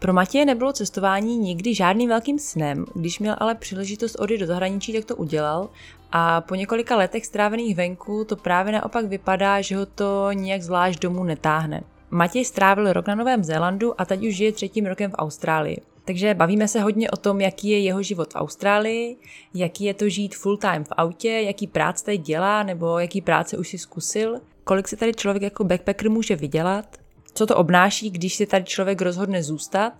pro Matěje nebylo cestování nikdy žádným velkým snem, když měl ale příležitost odjít do zahraničí, tak to udělal a po několika letech strávených venku to právě naopak vypadá, že ho to nějak zvlášť domů netáhne. Matěj strávil rok na Novém Zélandu a teď už žije třetím rokem v Austrálii. Takže bavíme se hodně o tom, jaký je jeho život v Austrálii, jaký je to žít full time v autě, jaký práce tady dělá nebo jaký práce už si zkusil, kolik se tady člověk jako backpacker může vydělat co to obnáší, když si tady člověk rozhodne zůstat,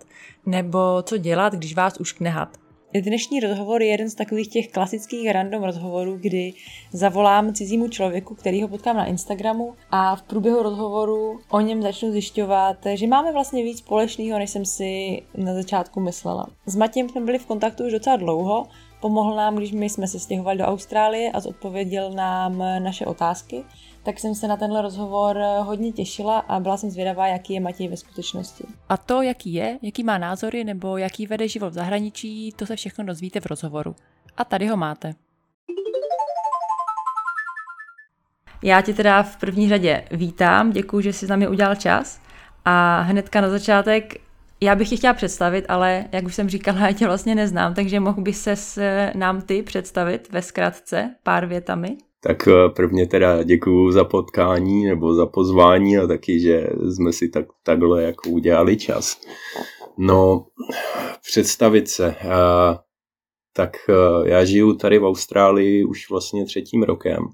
nebo co dělat, když vás už knehat. Dnešní rozhovor je jeden z takových těch klasických random rozhovorů, kdy zavolám cizímu člověku, který ho potkám na Instagramu a v průběhu rozhovoru o něm začnu zjišťovat, že máme vlastně víc společného, než jsem si na začátku myslela. S Matějem jsme byli v kontaktu už docela dlouho, pomohl nám, když my jsme se stěhovali do Austrálie a zodpověděl nám naše otázky tak jsem se na tenhle rozhovor eh, hodně těšila a byla jsem zvědavá, jaký je Matěj ve skutečnosti. A to, jaký je, jaký má názory nebo jaký vede život v zahraničí, to se všechno dozvíte v rozhovoru. A tady ho máte. Já tě teda v první řadě vítám, děkuji, že jsi s námi udělal čas. A hnedka na začátek, já bych tě chtěla představit, ale jak už jsem říkala, já tě vlastně neznám, takže mohl bys se s nám ty představit ve zkratce pár větami? Tak eh, prvně teda děkuju za potkání nebo za pozvání a taky, že jsme si tak, takhle jako udělali čas. No, představit se. Eh, tak eh, já žiju tady v Austrálii už vlastně třetím rokem.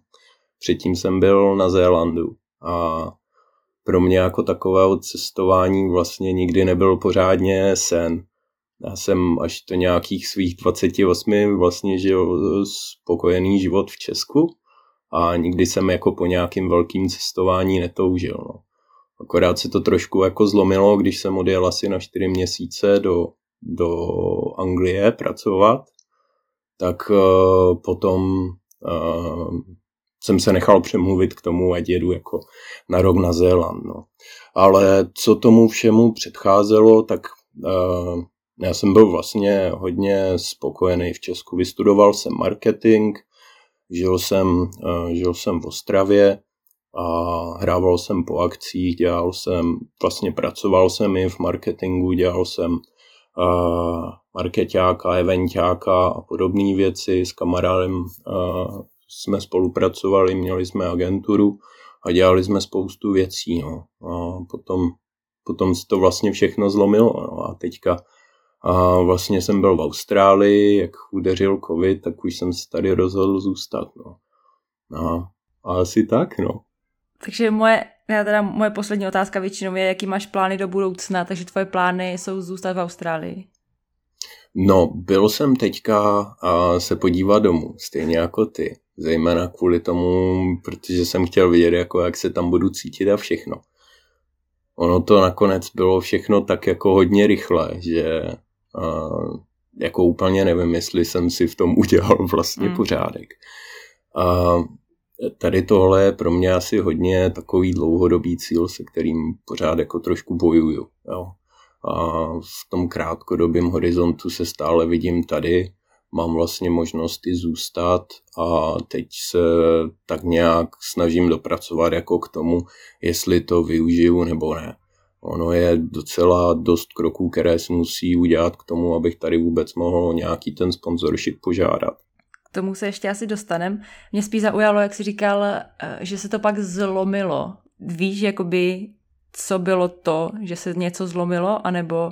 Předtím jsem byl na Zélandu a pro mě jako takové cestování vlastně nikdy nebyl pořádně sen. Já jsem až do nějakých svých 28 vlastně žil spokojený život v Česku a nikdy jsem jako po nějakým velkým cestování netoužil. No. Akorát se to trošku jako zlomilo, když jsem odjel asi na čtyři měsíce do, do Anglie pracovat, tak uh, potom uh, jsem se nechal přemluvit k tomu, ať jedu jako na rok na Zéland. No. Ale co tomu všemu předcházelo, tak uh, já jsem byl vlastně hodně spokojený v Česku. Vystudoval jsem marketing, Žil jsem, eh, žil jsem v Ostravě a hrával jsem po akcích, dělal jsem, vlastně pracoval jsem i v marketingu, dělal jsem uh, marketáka, eventáka a podobné věci. S kamarádem uh, jsme spolupracovali, měli jsme agenturu a dělali jsme spoustu věcí. No. A potom, potom se to vlastně všechno zlomilo. No. A teďka a vlastně jsem byl v Austrálii, jak udeřil covid, tak už jsem se tady rozhodl zůstat. No. A, a asi tak, no. Takže moje, já teda, moje poslední otázka většinou je, jaký máš plány do budoucna, takže tvoje plány jsou zůstat v Austrálii. No, byl jsem teďka a se podívat domů, stejně jako ty. Zejména kvůli tomu, protože jsem chtěl vidět, jako jak se tam budu cítit a všechno. Ono to nakonec bylo všechno tak jako hodně rychle, že a jako úplně nevím, jestli jsem si v tom udělal vlastně mm. pořádek. A tady tohle je pro mě asi hodně takový dlouhodobý cíl, se kterým pořád jako trošku bojuju. Jo. A v tom krátkodobém horizontu se stále vidím tady, mám vlastně možnost i zůstat a teď se tak nějak snažím dopracovat jako k tomu, jestli to využiju nebo ne. Ono je docela dost kroků, které se musí udělat k tomu, abych tady vůbec mohl nějaký ten sponsorship požádat. K tomu se ještě asi dostanem. Mě spíš zaujalo, jak jsi říkal, eh, že se to pak zlomilo. Víš, jakoby, co bylo to, že se něco zlomilo, anebo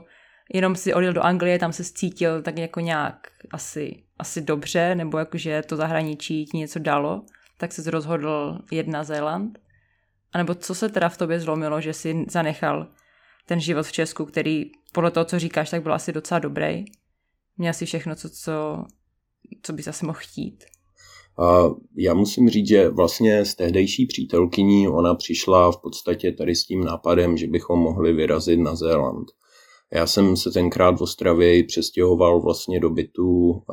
jenom si odjel do Anglie, tam se cítil tak jako nějak asi, asi dobře, nebo jakože to zahraničí ti něco dalo, tak se rozhodl jet na Zéland? A nebo co se teda v tobě zlomilo, že jsi zanechal ten život v Česku, který podle toho, co říkáš, tak byl asi docela dobrý. Měl si všechno, co, co, co bys asi mohl chtít. A já musím říct, že vlastně s tehdejší přítelkyní ona přišla v podstatě tady s tím nápadem, že bychom mohli vyrazit na Zéland. Já jsem se tenkrát v Ostravě přestěhoval vlastně do bytu,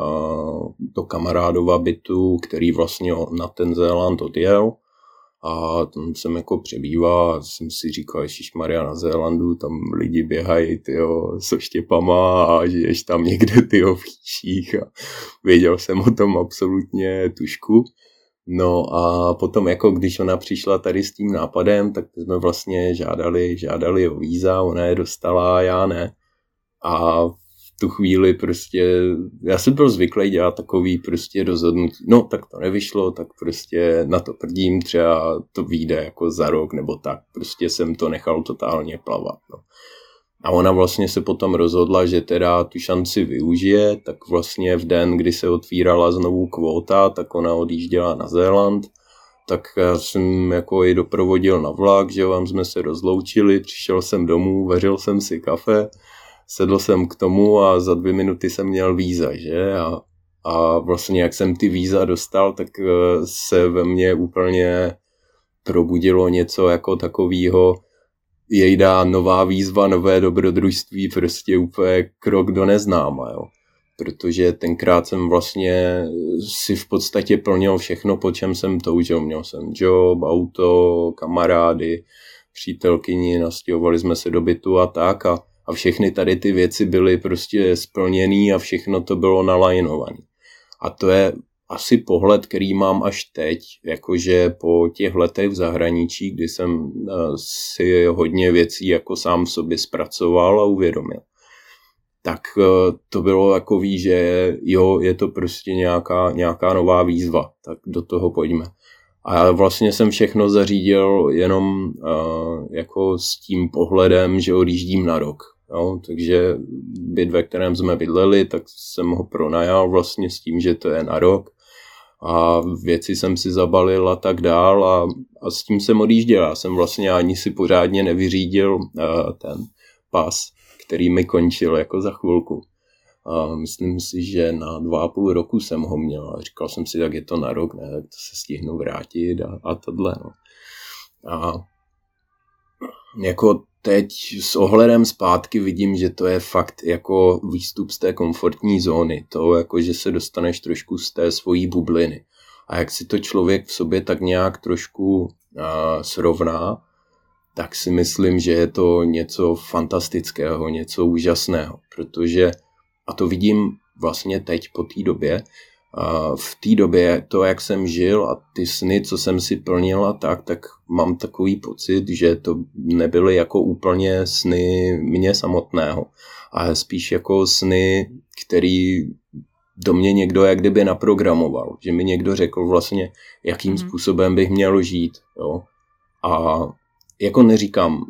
do kamarádova bytu, který vlastně na ten Zéland odjel a tam jsem jako přebýval a jsem si říkal, Maria na Zélandu, tam lidi běhají tyjo, so štěpama a žiješ tam někde tyjo, v chýších a věděl jsem o tom absolutně tušku. No a potom jako když ona přišla tady s tím nápadem, tak jsme vlastně žádali, žádali o víza, ona je dostala, já ne. A tu chvíli prostě, já jsem byl zvyklý dělat takový prostě rozhodnutí, no tak to nevyšlo, tak prostě na to prdím, třeba to vyjde jako za rok nebo tak, prostě jsem to nechal totálně plavat. No. A ona vlastně se potom rozhodla, že teda tu šanci využije, tak vlastně v den, kdy se otvírala znovu kvóta, tak ona odjížděla na Zéland, tak já jsem jako i doprovodil na vlak, že vám jsme se rozloučili, přišel jsem domů, vařil jsem si kafe, sedl jsem k tomu a za dvě minuty jsem měl víza, že? A, a vlastně jak jsem ty víza dostal, tak eh, se ve mně úplně probudilo něco jako takového, jej dá nová výzva, nové dobrodružství, prostě úplně krok do neznáma, jo. Protože tenkrát jsem vlastně si v podstatě plnil všechno, po čem jsem toužil. Měl jsem job, auto, kamarády, přítelkyni, nastěhovali jsme se do bytu a tak a a všechny tady ty věci byly prostě splněný a všechno to bylo nalajnované. A to je asi pohled, který mám až teď, jakože po těch letech v zahraničí, kdy jsem eh, si hodně věcí jako sám sobě zpracoval a uvědomil. Tak eh, to bylo takový, že jo, je to prostě nějaká, nějaká nová výzva, tak do toho pojďme. A vlastně jsem všechno zařídil jenom uh, jako s tím pohledem, že odjíždím na rok. Jo, takže byt, ve kterém jsme bydleli, tak jsem ho pronajal vlastně s tím, že to je na rok a věci jsem si zabalil a tak dál a, a s tím jsem odjížděl. Já jsem vlastně ani si pořádně nevyřídil uh, ten pas, který mi končil jako za chvilku. A myslím si, že na dva a půl roku jsem ho měl a říkal jsem si, tak je to na rok, ne, tak to se stihnu vrátit a, a tohle. No. A jako teď s ohledem zpátky vidím, že to je fakt jako výstup z té komfortní zóny. To jako, že se dostaneš trošku z té svojí bubliny. A jak si to člověk v sobě tak nějak trošku uh, srovná, tak si myslím, že je to něco fantastického, něco úžasného, protože, a to vidím vlastně teď po té době, v té době to, jak jsem žil a ty sny, co jsem si plnil a tak, tak mám takový pocit, že to nebyly jako úplně sny mě samotného, ale spíš jako sny, který do mě někdo jak kdyby naprogramoval, že mi někdo řekl vlastně, jakým mm-hmm. způsobem bych měl žít. Jo? A jako neříkám,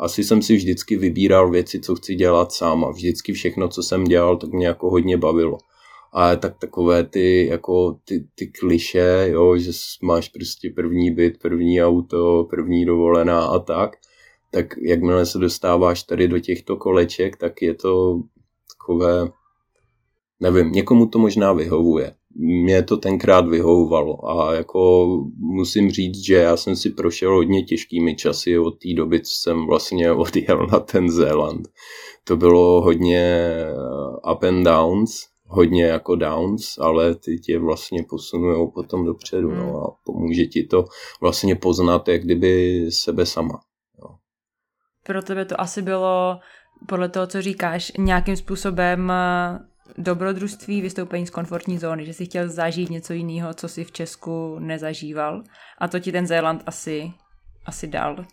asi jsem si vždycky vybíral věci, co chci dělat sám a vždycky všechno, co jsem dělal, tak mě jako hodně bavilo ale tak takové ty, jako ty, ty kliše, jo, že máš prostě první byt, první auto, první dovolená a tak, tak jakmile se dostáváš tady do těchto koleček, tak je to takové, nevím, někomu to možná vyhovuje. Mě to tenkrát vyhovovalo a jako musím říct, že já jsem si prošel hodně těžkými časy od té doby, co jsem vlastně odjel na ten Zéland. To bylo hodně up and downs, hodně jako downs, ale ty tě vlastně posunují potom dopředu no, hmm. no, a pomůže ti to vlastně poznat, jak kdyby sebe sama. No. Pro tebe to asi bylo, podle toho, co říkáš, nějakým způsobem eh, dobrodružství, vystoupení z komfortní zóny, že jsi chtěl zažít něco jiného, co si v Česku nezažíval a to ti ten Zéland asi, asi dal.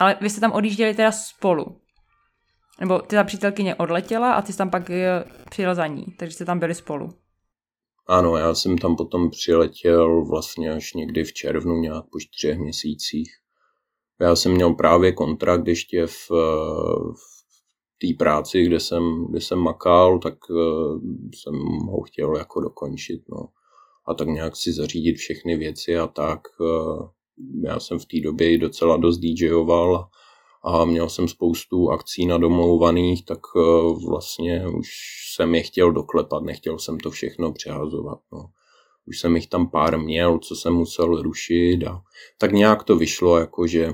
Ale vy jste tam odjížděli teda spolu. Nebo ty ta přítelkyně odletěla a ty jsi tam pak eh, přijel za ní, takže jste tam byli spolu. Ano, já jsem tam potom přiletěl vlastně až někdy v červnu, nějak po čtyřech měsících. Já jsem měl právě kontrakt ještě v, v té práci, kde jsem, kde jsem makal, tak uh, jsem ho chtěl jako dokončit. No. A tak nějak si zařídit všechny věci a tak. Já jsem v té době i docela dost DJoval a měl jsem spoustu akcí nadomlouvaných, tak eh, vlastně už jsem je chtěl doklepat, nechtěl jsem to všechno přehazovat. No. Už jsem jich tam pár měl, co jsem musel rušit a tak nějak to vyšlo, jakože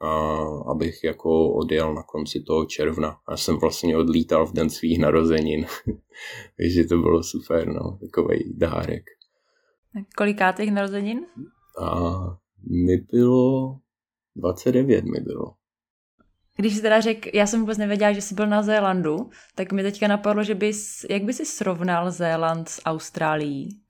a abych jako odjel na konci toho června. Já jsem vlastně odlítal v den svých narozenin, takže to bylo super, no, takový dárek. Kolikátých narozenin? A mi bylo 29 mi bylo. Když jsi teda řekl, já jsem vůbec nevěděla, že jsi byl na Zélandu, tak mi teďka napadlo, že bys, jak by si srovnal Zéland s Austrálií?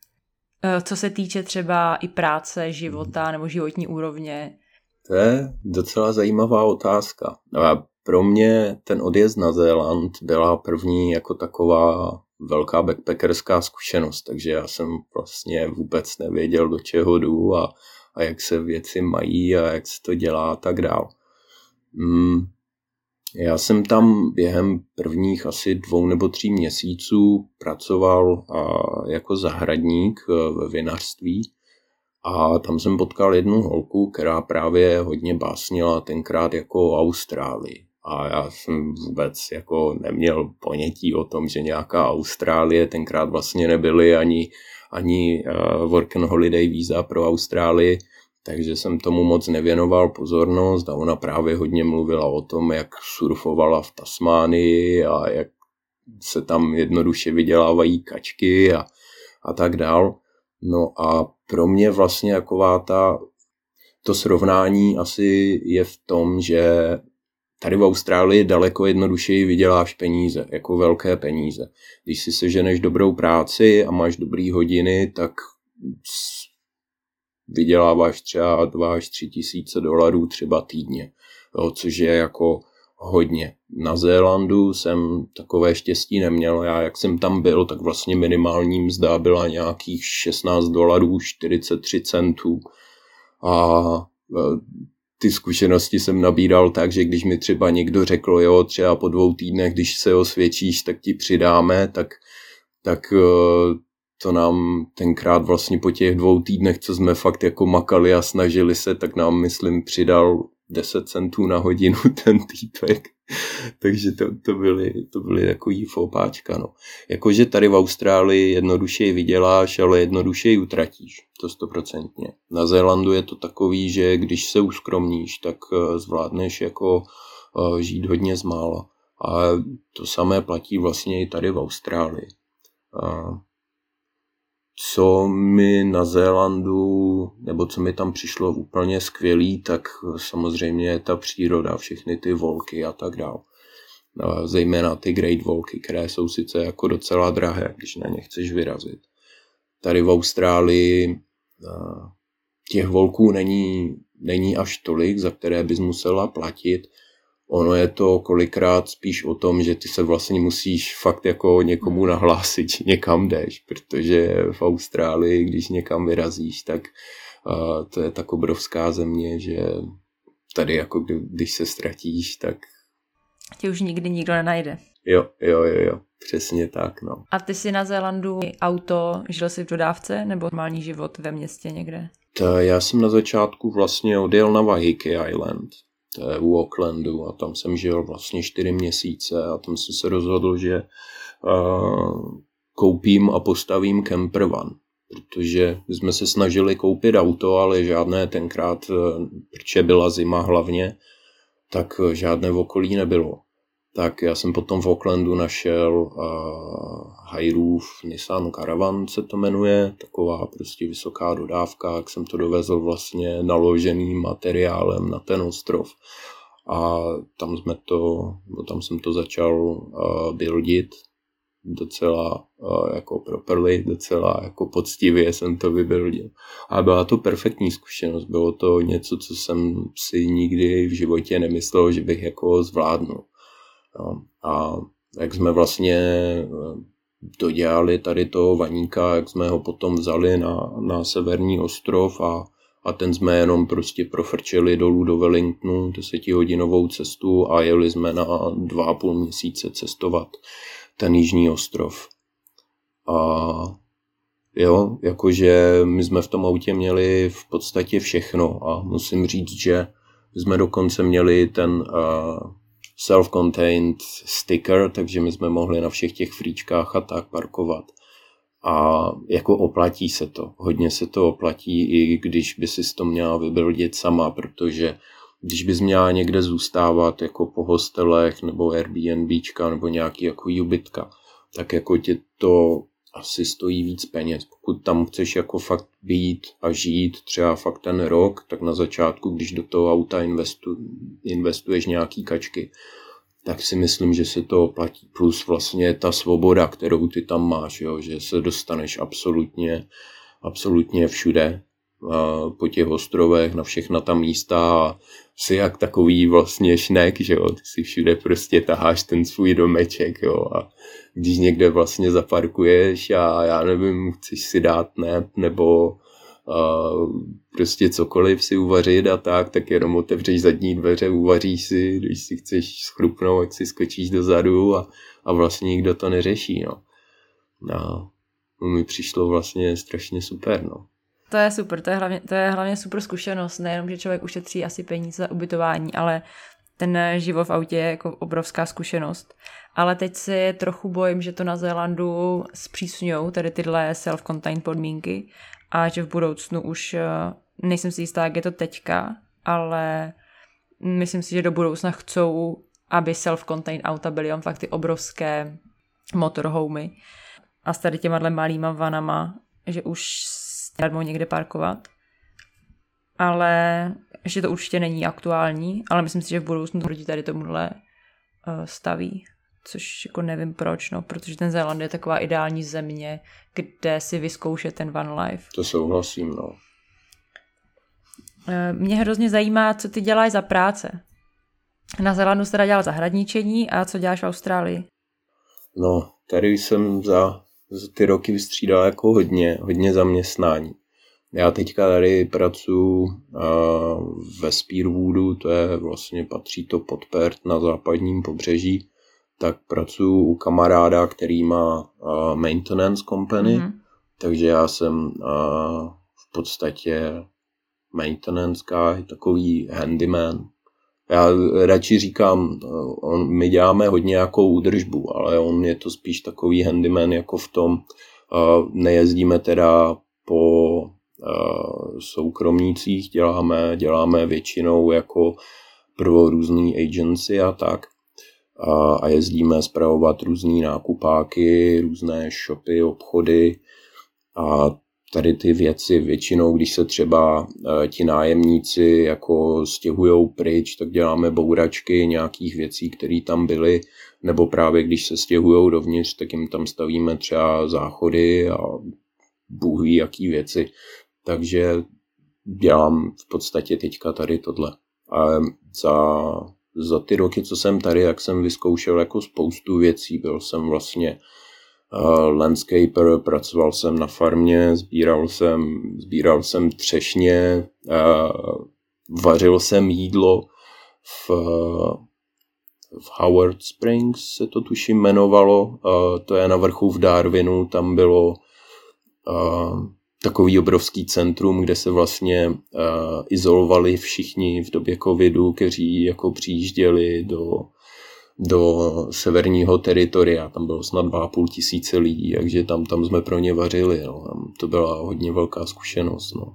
Eh, co se týče třeba i práce, života nebo životní úrovně? To je docela zajímavá otázka. A pro mě ten odjezd na Zéland byla první jako taková velká backpackerská zkušenost, takže já jsem vlastně vůbec nevěděl, do čeho jdu a, a jak se věci mají a jak se to dělá a tak dál. Mm, já jsem tam během prvních asi dvou nebo tří měsíců pracoval jako zahradník e, ve vinařství a tam jsem potkal jednu holku, která právě hodně básnila tenkrát jako Austrálii. A já jsem vůbec jako neměl ponětí o tom, že nějaká Austrálie, tenkrát vlastně nebyly ani, ani uh, work and holiday víza pro Austrálii, takže jsem tomu moc nevěnoval pozornost a ona právě hodně mluvila o tom, jak surfovala v Tasmánii a jak se tam jednoduše vydělávají kačky a, a tak dál. No a pro mě vlastně jaková ta, to srovnání asi je v tom, že tady v Austrálii daleko jednodušeji vyděláš peníze, jako velké peníze. Když si seženeš dobrou práci a máš dobrý hodiny, tak vyděláváš třeba 2 až 3 tisíce dolarů třeba týdně, jo, což je jako hodně. Na Zélandu jsem takové štěstí neměl. Já, jak jsem tam byl, tak vlastně minimální mzda byla nějakých 16 dolarů 43 centů. A e, ty zkušenosti jsem nabíral tak, že když mi třeba někdo řekl, jo, třeba po dvou týdnech, když se osvědčíš, tak ti přidáme, tak, tak e, to nám tenkrát vlastně po těch dvou týdnech, co jsme fakt jako makali a snažili se, tak nám, myslím, přidal 10 centů na hodinu ten týpek. Takže to, to, byly, to byly takový fopáčka. No. Jakože tady v Austrálii jednodušeji vyděláš, ale jednodušeji utratíš. To stoprocentně. Na Zélandu je to takový, že když se uskromníš, tak eh, zvládneš jako eh, žít hodně z mála. A to samé platí vlastně i tady v Austrálii co mi na Zélandu, nebo co mi tam přišlo úplně skvělý, tak samozřejmě ta příroda, všechny ty volky a tak dál. Zejména ty great volky, které jsou sice jako docela drahé, když na ně chceš vyrazit. Tady v Austrálii těch volků není, není až tolik, za které bys musela platit, ono je to kolikrát spíš o tom, že ty se vlastně musíš fakt jako někomu nahlásit, že někam jdeš, protože v Austrálii, když někam vyrazíš, tak uh, to je tak obrovská země, že tady jako kdy, když se ztratíš, tak tě už nikdy nikdo nenajde. Jo, jo, jo, jo, přesně tak, no. A ty jsi na Zélandu auto, žil jsi v dodávce nebo normální život ve městě někde? Ta, já jsem na začátku vlastně odjel na Waiheke Island, to je u Aucklandu a tam jsem žil vlastně čtyři měsíce a tam jsem se rozhodl, že uh, koupím a postavím camper van, protože jsme se snažili koupit auto, ale žádné tenkrát, protože byla zima hlavně, tak žádné v okolí nebylo tak já jsem potom v Aucklandu našel uh, High Nissan Caravan se to jmenuje, taková prostě vysoká dodávka, jak jsem to dovezl vlastně naloženým materiálem na ten ostrov. A tam jsme to, tam jsem to začal uh, buildit docela uh, jako properly, docela jako poctivě jsem to vybildil. A byla to perfektní zkušenost, bylo to něco, co jsem si nikdy v životě nemyslel, že bych jako zvládnul. A jak jsme vlastně eh, dodělali tady toho vaníka, jak jsme ho potom vzali na, na severní ostrov a, a ten jsme jenom prostě profrčeli dolů do Wellingtonu desetihodinovou cestu a jeli jsme na dva a půl měsíce cestovat ten jižní ostrov. A jo, jakože my jsme v tom autě měli v podstatě všechno a musím říct, že jsme dokonce měli ten uh, self-contained sticker, takže my jsme mohli na všech těch fríčkách a tak parkovat. A jako oplatí se to. Hodně se to oplatí, i když by si to měla vybildit sama, protože když bys měla někde zůstávat jako po hostelech nebo Airbnbčka nebo nějaký jako ubytka, tak jako tě to asi stojí víc peněz. Pokud tam chceš jako fakt být a žít třeba fakt ten rok, tak na začátku, když do toho auta investu, investuješ nějaký kačky, tak si myslím, že se to platí. Plus vlastně ta svoboda, kterou ty tam máš, jo, že se dostaneš absolutně, absolutně všude po těch ostrovech, na všechna ta místa a si jak takový vlastně šnek, že jo, ty si všude prostě taháš ten svůj domeček, jo, a když někde vlastně zaparkuješ a já nevím, chceš si dát nep nebo a prostě cokoliv si uvařit a tak, tak jenom otevřeš zadní dveře, uvaříš si, když si chceš schrupnout, ať si skočíš dozadu a, a vlastně nikdo to neřeší, no. No, mi přišlo vlastně strašně super, no. To je super, to je, hlavně, to je hlavně super zkušenost, nejenom, že člověk ušetří asi peníze za ubytování, ale ten život v autě je jako obrovská zkušenost. Ale teď si trochu bojím, že to na Zélandu zpřísňují, tady tyhle self-contained podmínky a že v budoucnu už eh, nejsem si jistá, jak je to teďka, ale myslím si, že do budoucna chcou, aby self-contained auta byly on fakt ty obrovské motorhomy a s tady těma malýma vanama, že už darmo někde parkovat. Ale ještě to určitě není aktuální, ale myslím si, že v budoucnu proti tady tomuhle uh, staví. Což jako nevím proč, no, protože ten Zéland je taková ideální země, kde si vyzkoušet ten van life. To souhlasím, no. Eh, mě hrozně zajímá, co ty děláš za práce. Na Zélandu jsi teda dělal zahradničení a co děláš v Austrálii? No, tady jsem za za ty roky vystřídal jako hodně, hodně zaměstnání. Já teďka tady pracuji ve Spearwoodu, to je vlastně, patří to pod Perth na západním pobřeží, tak pracuji u kamaráda, který má maintenance company, mm-hmm. takže já jsem v podstatě maintenance guy, takový handyman, já radši říkám, on, my děláme hodně jako údržbu, ale on je to spíš takový handyman jako v tom, uh, nejezdíme teda po uh, soukromnících, děláme, děláme většinou jako pro různý agency a tak. A, a jezdíme zpravovat různý nákupáky, různé shopy, obchody a tady ty věci většinou, když se třeba eh, ti nájemníci jako stěhují pryč, tak děláme bouračky nějakých věcí, které tam byly, nebo právě když se stěhují dovnitř, tak jim tam stavíme třeba záchody a bůh ví jaký věci. Takže dělám v podstatě teďka tady tohle. A za, za ty roky, co jsem tady, jak jsem vyzkoušel jako spoustu věcí. Byl jsem vlastně landscaper, pracoval jsem na farmě, sbíral jsem, sbíral jsem třešně, vařil jsem jídlo v, v Howard Springs se to tuším jmenovalo, to je na vrchu v Darwinu, tam bylo takový obrovský centrum, kde se vlastně uh, izolovali všichni v době covidu, kteří jako přijížděli do do severního teritoria, tam bylo snad 2,5 tisíce lidí, takže tam, tam jsme pro ně vařili, no. to byla hodně velká zkušenost. No.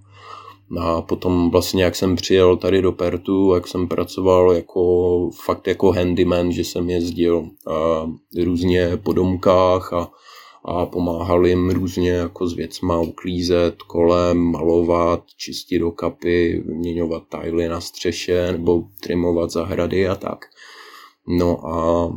A potom vlastně, jak jsem přijel tady do Pertu, jak jsem pracoval jako fakt jako handyman, že jsem jezdil a, různě po domkách a, a pomáhal jim různě jako s věcma uklízet kolem, malovat, čistit do kapy, vyměňovat tajly na střeše nebo trimovat zahrady a tak. No a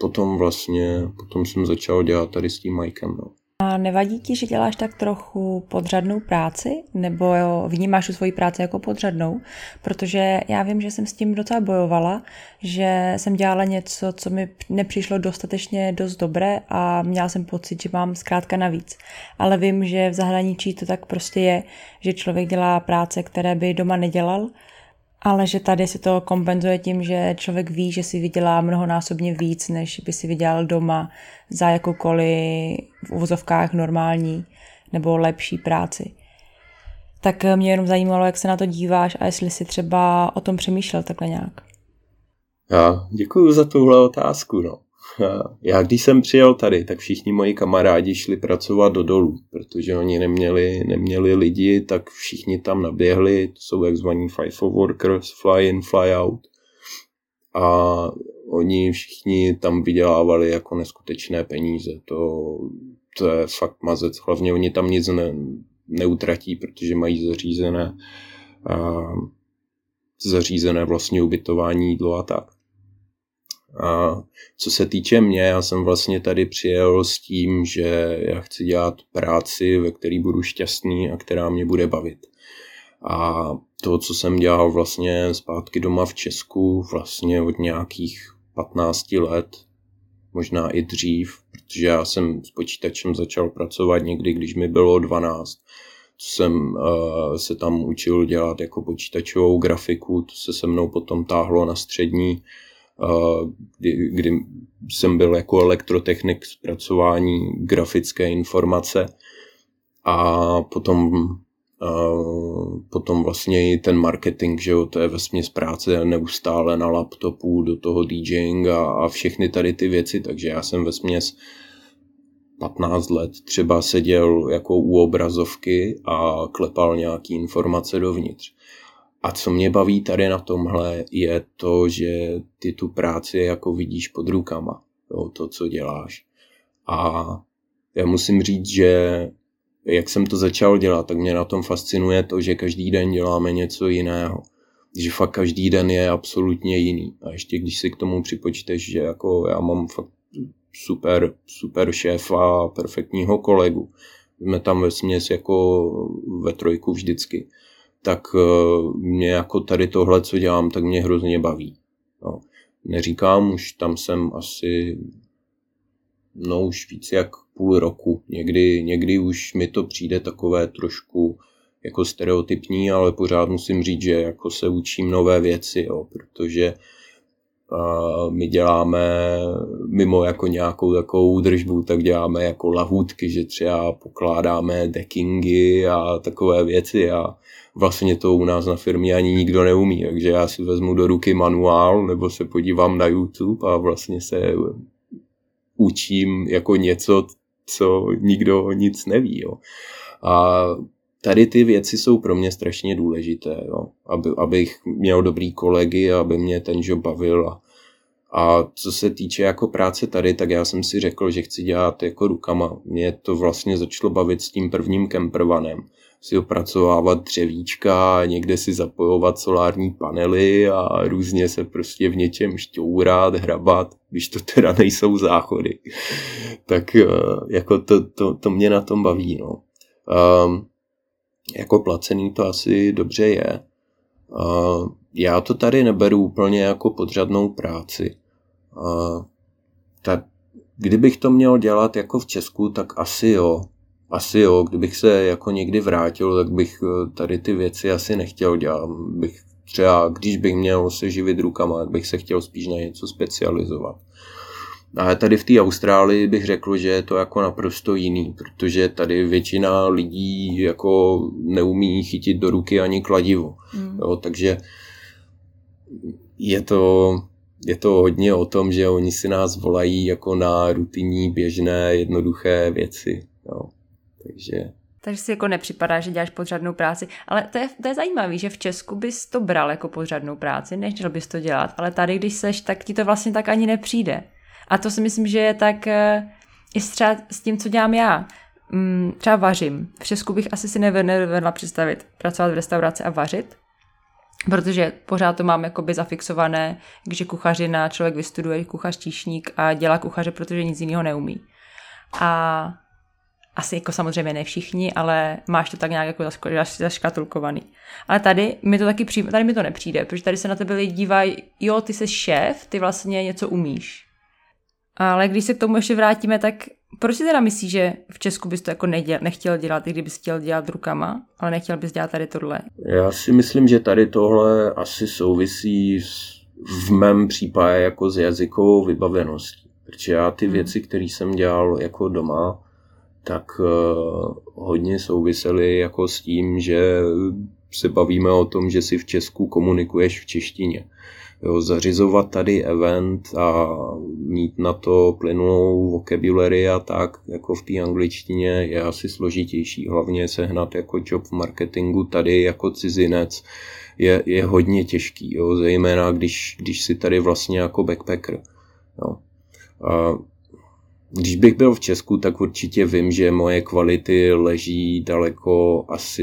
potom vlastně, potom jsem začal dělat tady s tím Mikem, no. A nevadí ti, že děláš tak trochu podřadnou práci? Nebo jo, vnímáš tu svoji práci jako podřadnou? Protože já vím, že jsem s tím docela bojovala, že jsem dělala něco, co mi nepřišlo dostatečně dost dobré a měla jsem pocit, že mám zkrátka navíc. Ale vím, že v zahraničí to tak prostě je, že člověk dělá práce, které by doma nedělal ale že tady si to kompenzuje tím, že člověk ví, že si vydělá mnohonásobně víc, než by si vydělal doma za jakoukoliv v uvozovkách normální nebo lepší práci. Tak mě jenom zajímalo, jak se na to díváš a jestli si třeba o tom přemýšlel takhle nějak. Já děkuji za tuhle otázku. No. Já když jsem přijel tady, tak všichni moji kamarádi šli pracovat do dolů, protože oni neměli, neměli lidi, tak všichni tam naběhli, to jsou takzvaní FIFO workers, fly in, fly out. A oni všichni tam vydělávali jako neskutečné peníze. To, to je fakt mazec. Hlavně oni tam nic ne, neutratí, protože mají zařízené, a, zařízené vlastně ubytování, jídlo a tak. A co se týče mě, já jsem vlastně tady přijel s tím, že já chci dělat práci, ve které budu šťastný a která mě bude bavit. A to, co jsem dělal vlastně zpátky doma v Česku, vlastně od nějakých 15 let, možná i dřív, protože já jsem s počítačem začal pracovat někdy, když mi bylo 12. Co jsem uh, se tam učil dělat jako počítačovou grafiku, to se se mnou potom táhlo na střední, kdy, kdy jsem byl jako elektrotechnik zpracování grafické informace a potom potom vlastně i ten marketing, že jo, to je vesměs práce neustále na laptopu, do toho DJing a, a všechny tady ty věci, takže já jsem vesměs 15 let třeba seděl jako u obrazovky a klepal nějaký informace dovnitř. A co mě baví tady na tomhle je to, že ty tu práci jako vidíš pod rukama, jo, to, co děláš. A já musím říct, že jak jsem to začal dělat, tak mě na tom fascinuje to, že každý den děláme něco jiného. Že fakt každý den je absolutně jiný. A ještě když si k tomu připočteš, že jako já mám fakt super, super šéfa, perfektního kolegu. Jsme tam ve směs jako ve trojku vždycky. Tak eh, mě jako tady tohle, co dělám, tak mě hrozně baví. No. Neříkám, už tam jsem asi no už víc jak půl roku. Někdy, někdy už mi to přijde takové trošku jako stereotypní, ale pořád musím říct, že jako se učím nové věci, jo, protože my děláme mimo jako nějakou takovou držbu, tak děláme jako lahůdky, že třeba pokládáme deckingy a takové věci a vlastně to u nás na firmě ani nikdo neumí, takže já si vezmu do ruky manuál nebo se podívám na YouTube a vlastně se učím jako něco, co nikdo nic neví. Jo. A tady ty věci jsou pro mě strašně důležité, jo. Aby, abych měl dobrý kolegy, aby mě ten job bavil. A, a co se týče jako práce tady, tak já jsem si řekl, že chci dělat jako rukama. Mě to vlastně začalo bavit s tím prvním kempervanem si opracovávat dřevíčka, někde si zapojovat solární panely a různě se prostě v něčem šťourat, hrabat, když to teda nejsou záchody. tak eh, jako to, to, to mě na tom baví. No. Um, jako placený to asi dobře je. Já to tady neberu úplně jako podřadnou práci. Uh, ta, kdybych to měl dělat jako v Česku, tak asi jo asi jo, kdybych se jako někdy vrátil, tak bych eh, tady ty věci asi nechtěl dělat. Bych třeba, když bych měl se živit rukama, tak bych se chtěl spíš na něco specializovat. A tady v té Austrálii bych řekl, že je to jako naprosto jiný, protože tady většina lidí jako neumí chytit do ruky ani kladivo. Mm. Jo, takže je to, je to hodně o tom, že oni si nás volají jako na rutinní, běžné, jednoduché věci. Jo. Takže takže si jako nepřipadá, že děláš podřadnou práci. Ale to je, to je zajímavé, že v Česku bys to bral jako podřadnou práci, nechtěl bys to dělat, ale tady, když seš, tak ti to vlastně tak ani nepřijde. A to si myslím, že je tak uh, i třeba s tím, co dělám já. Um, třeba vařím. V Česku bych asi si nevedla představit pracovat v restauraci a vařit, protože pořád to mám jakoby zafixované, že kuchařina, člověk vystuduje kuchař číšník a dělá kuchaře, protože nic jiného neumí. A asi jako samozřejmě ne všichni, ale máš to tak nějak jako zaškatulkovaný. Ale tady mi to taky přijde, tady mi to nepřijde, protože tady se na tebe lidi dívají, jo, ty jsi šéf, ty vlastně něco umíš. Ale když se k tomu ještě vrátíme, tak proč si teda myslíš, že v Česku bys to jako neděl, nechtěl dělat, i kdybys chtěl dělat rukama, ale nechtěl bys dělat tady tohle? Já si myslím, že tady tohle asi souvisí s, v mém případě jako s jazykovou vybaveností. Protože já ty hmm. věci, které jsem dělal jako doma, tak uh, hodně souvisely jako s tím, že se bavíme o tom, že si v Česku komunikuješ v češtině. Jo, zařizovat tady event a mít na to plynulou vocabulary a tak, jako v té angličtině, je asi složitější. Hlavně sehnat jako job v marketingu tady jako cizinec je, je hodně těžký, jo, zejména když, když si tady vlastně jako backpacker. Jo. A když bych byl v Česku, tak určitě vím, že moje kvality leží daleko asi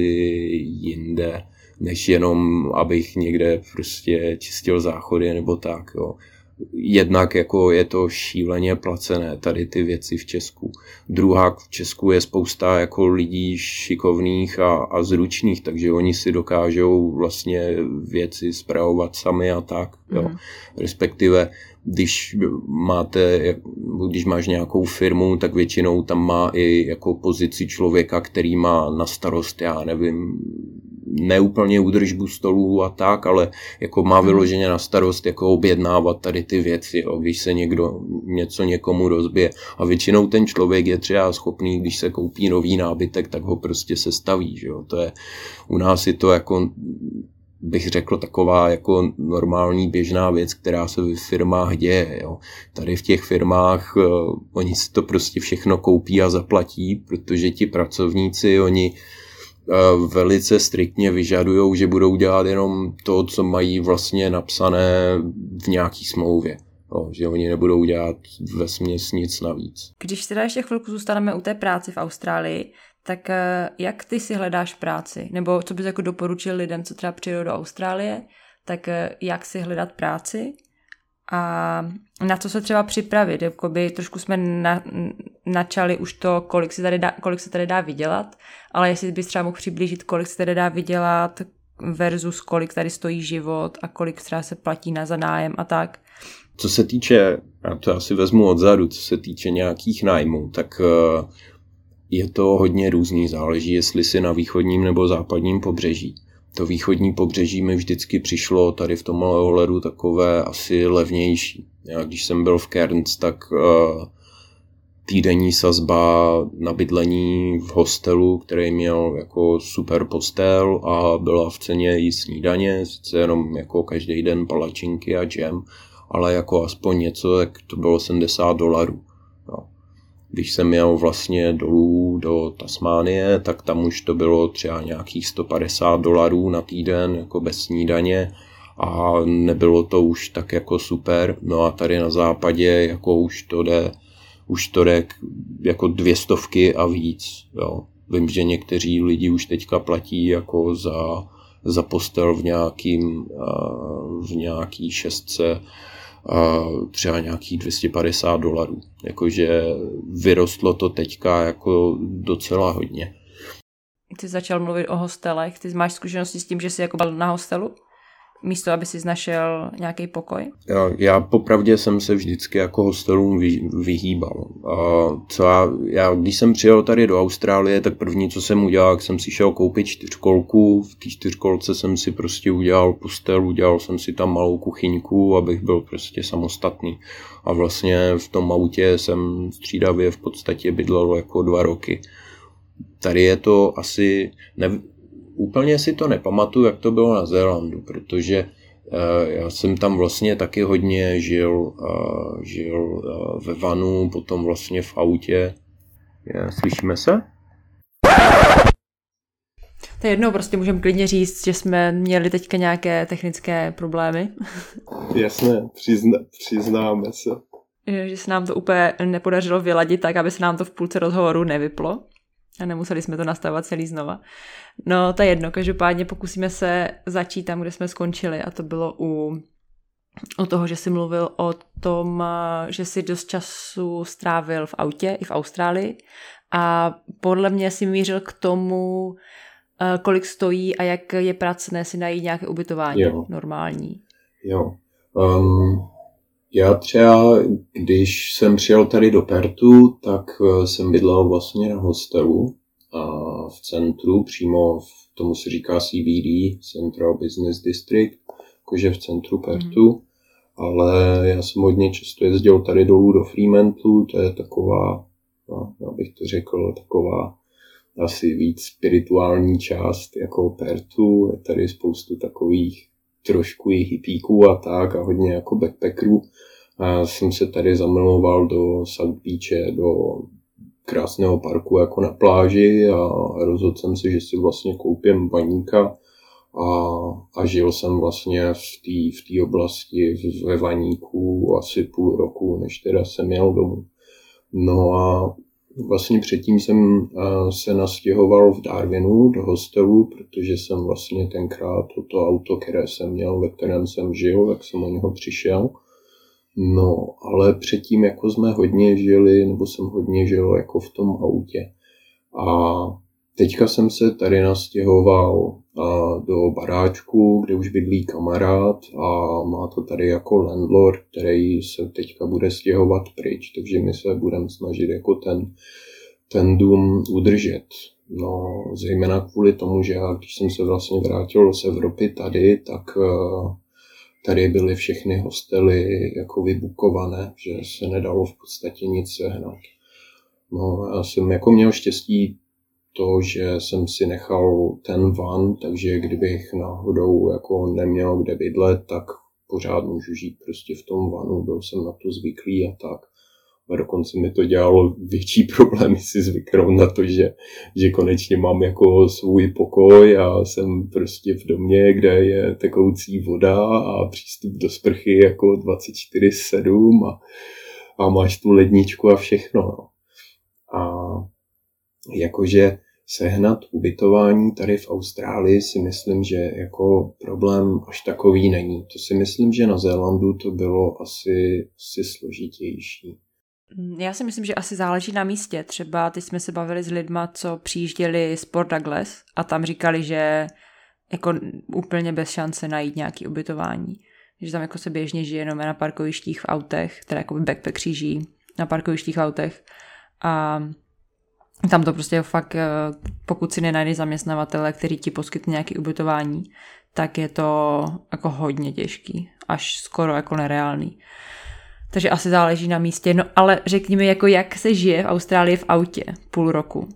jinde než jenom, abych někde prostě čistil záchody nebo tak. Jo. Jednak jako je to šíleně placené tady ty věci v Česku. Druhá v Česku je spousta jako lidí šikovných a, a zručných, takže oni si dokážou vlastně věci zpravovat sami a tak. Jo. Mm. Respektive když máte, když máš nějakou firmu, tak většinou tam má i jako pozici člověka, který má na starost, já nevím, neúplně údržbu stolů a tak, ale jako má hmm. vyloženě na starost jako objednávat tady ty věci, jo, když se někdo něco někomu rozbije. A většinou ten člověk je třeba schopný, když se koupí nový nábytek, tak ho prostě se staví. Že jo. To je, u nás je to jako bych řekl, taková jako normální běžná věc, která se v firmách děje. Jo. Tady v těch firmách uh, oni si to prostě všechno koupí a zaplatí, protože ti pracovníci, oni velice striktně vyžadují, že budou dělat jenom to, co mají vlastně napsané v nějaký smlouvě. No, že oni nebudou dělat ve směs nic navíc. Když teda ještě chvilku zůstaneme u té práci v Austrálii, tak eh, jak ty si hledáš práci? Nebo co bys jako doporučil lidem, co třeba přijdou do Austrálie, tak eh, jak si hledat práci? A na co se třeba připravit. Jakoby trošku jsme na, načali už to, kolik se, tady dá, kolik se tady dá vydělat, ale jestli bys třeba mohl přiblížit, kolik se tady dá vydělat versus kolik tady stojí život a kolik třeba se platí na zanájem a tak. Co se týče, já to asi vezmu odzadu, co se týče nějakých nájmů, tak eh, je to hodně různý, záleží, jestli si na východním nebo západním pobřeží to východní pobřeží mi vždycky přišlo tady v tomhle ohledu takové asi levnější. Já když jsem byl v Cairns, tak uh, týdenní sazba na bydlení v hostelu, který měl jako super postel a byla v ceně i snídaně, sice jenom jako každý den palačinky a džem, ale jako aspoň něco, tak to bylo 70 dolarů. Když jsem jel vlastně dolů do Tasmánie, tak tam už to bylo třeba nějakých 150 dolarů na týden, jako bez snídaně a nebylo to už tak jako super. No a tady na západě jako už to jde, už to jde jako dvě stovky a víc. Jo. Vím, že někteří lidi už teďka platí jako za, za postel v nějakým, v nějaký šestce třeba nějakých 250 dolarů. Jakože vyrostlo to teďka jako docela hodně. Ty začal mluvit o hostelech. Ty máš zkušenosti s tím, že jsi jako byl na hostelu? Místo, aby si našel nějaký pokoj? Já, já popravdě jsem se vždycky jako hostelům vy, vyhýbal. A co já, já, když jsem přijel tady do Austrálie, tak první, co jsem udělal, jsem si šel koupit čtyřkolku. V té čtyřkolce jsem si prostě udělal postel, udělal jsem si tam malou kuchyňku, abych byl prostě samostatný. A vlastně v tom autě jsem střídavě v podstatě bydlel jako dva roky. Tady je to asi, ne, úplně si to nepamatuju, jak to bylo na Zélandu, protože eh, já jsem tam vlastně taky hodně žil, eh, žil eh, ve vanu, potom vlastně v autě. Slyšíme se? To je jedno, prostě můžeme klidně říct, že jsme měli teďka nějaké technické problémy. Jasné, přizna, přiznáme se. Že se nám to úplně nepodařilo vyladit tak, aby se nám to v půlce rozhovoru nevyplo a nemuseli jsme to nastavovat celý znova. No, to je jedno, každopádně pokusíme se začít tam, kde jsme skončili a to bylo u, u toho, že jsi mluvil o tom, že jsi dost času strávil v autě i v Austrálii a podle mě si mířil k tomu, eh, kolik stojí a jak je pracné si najít nějaké ubytování jo. normální. Jo. Um, já třeba, když jsem přijel tady do Pertu, tak eh, jsem bydlel vlastně na hostelu a v centru, přímo v tomu se říká CBD, Central Business District, jakože v centru Pertu. Mm. Ale já jsem hodně často jezdil tady dolů do Fremantlu, to je taková, no, já bych to řekl, taková asi víc spirituální část jako Pertu. Je tady spoustu takových trošku i hippíků a tak a hodně jako backpackerů. A jsem se tady zamiloval do South Beache, do krásného parku jako na pláži a rozhodl jsem se, že si vlastně koupím baníka a, a žil jsem vlastně v té v oblasti ve Vaníku asi půl roku, než teda jsem jel domů. No a vlastně předtím jsem se nastěhoval v Darwinu do hostelu, protože jsem vlastně tenkrát toto auto, které jsem měl, ve kterém jsem žil, tak jsem o něho přišel. No, ale předtím jako jsme hodně žili, nebo jsem hodně žil jako v tom autě. A teďka jsem se tady nastěhoval do baráčku, kde už bydlí kamarád a má to tady jako landlord, který se teďka bude stěhovat pryč, takže my se budeme snažit jako ten, ten dům udržet. No, zejména kvůli tomu, že já, když jsem se vlastně vrátil z Evropy tady, tak eh, tady byly všechny hostely jako vybukované, že se nedalo v podstatě nic sehnat. No, já jsem jako měl štěstí to, že jsem si nechal ten van, takže kdybych náhodou jako neměl kde bydlet, tak pořád můžu žít prostě v tom vanu, byl jsem na to zvyklý a tak. A dokonce mi to dělalo větší problémy si zvyknout na to, že, že konečně mám jako svůj pokoj a jsem prostě v domě, kde je tekoucí voda a přístup do sprchy jako 24-7 a, a máš tu ledničku a všechno. No. A jakože sehnat ubytování tady v Austrálii si myslím, že jako problém až takový není. To si myslím, že na Zélandu to bylo asi, asi složitější. Já si myslím, že asi záleží na místě. Třeba teď jsme se bavili s lidma, co přijížděli z Port Douglas a tam říkali, že jako úplně bez šance najít nějaký ubytování. Že tam jako se běžně žije jenom na parkovištích v autech, teda jako backpack kříží na parkovištích v autech. A tam to prostě fakt, eh, pokud si nenajdeš zaměstnavatele, který ti poskytne nějaké ubytování, tak je to jako hodně těžký, až skoro jako nereálný. Takže asi záleží na místě. No ale řekni mi, jako jak se žije v Austrálii v autě půl roku.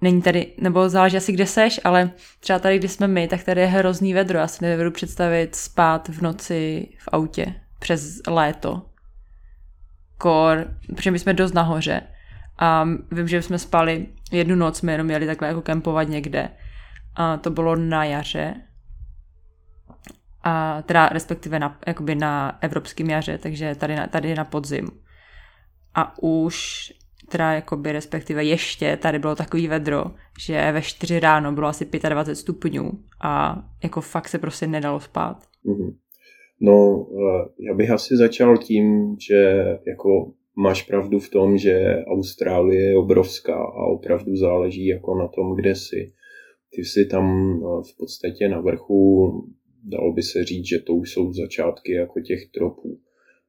Není tady, nebo záleží asi kde seš, ale třeba tady, kde jsme my, tak tady je hrozný vedro. Já si nevedu představit spát v noci v autě přes léto. Kor, protože my jsme dost nahoře a vím, že jsme spali jednu noc, jsme jenom jeli takhle jako kempovat někde. A to bylo na jaře. A teda respektive na, jakoby na evropském jaře, takže tady na, tady na podzim. A už teda jakoby respektive ještě tady bylo takový vedro, že ve 4 ráno bylo asi 25 stupňů a jako fakt se prostě nedalo spát. Mm-hmm. No, eh, já bych asi začal tím, že jako máš pravdu v tom, že Austrálie je obrovská a opravdu záleží jako na tom, kde jsi. Ty jsi tam no, v podstatě na vrchu, dalo by se říct, že to už jsou začátky jako těch tropů.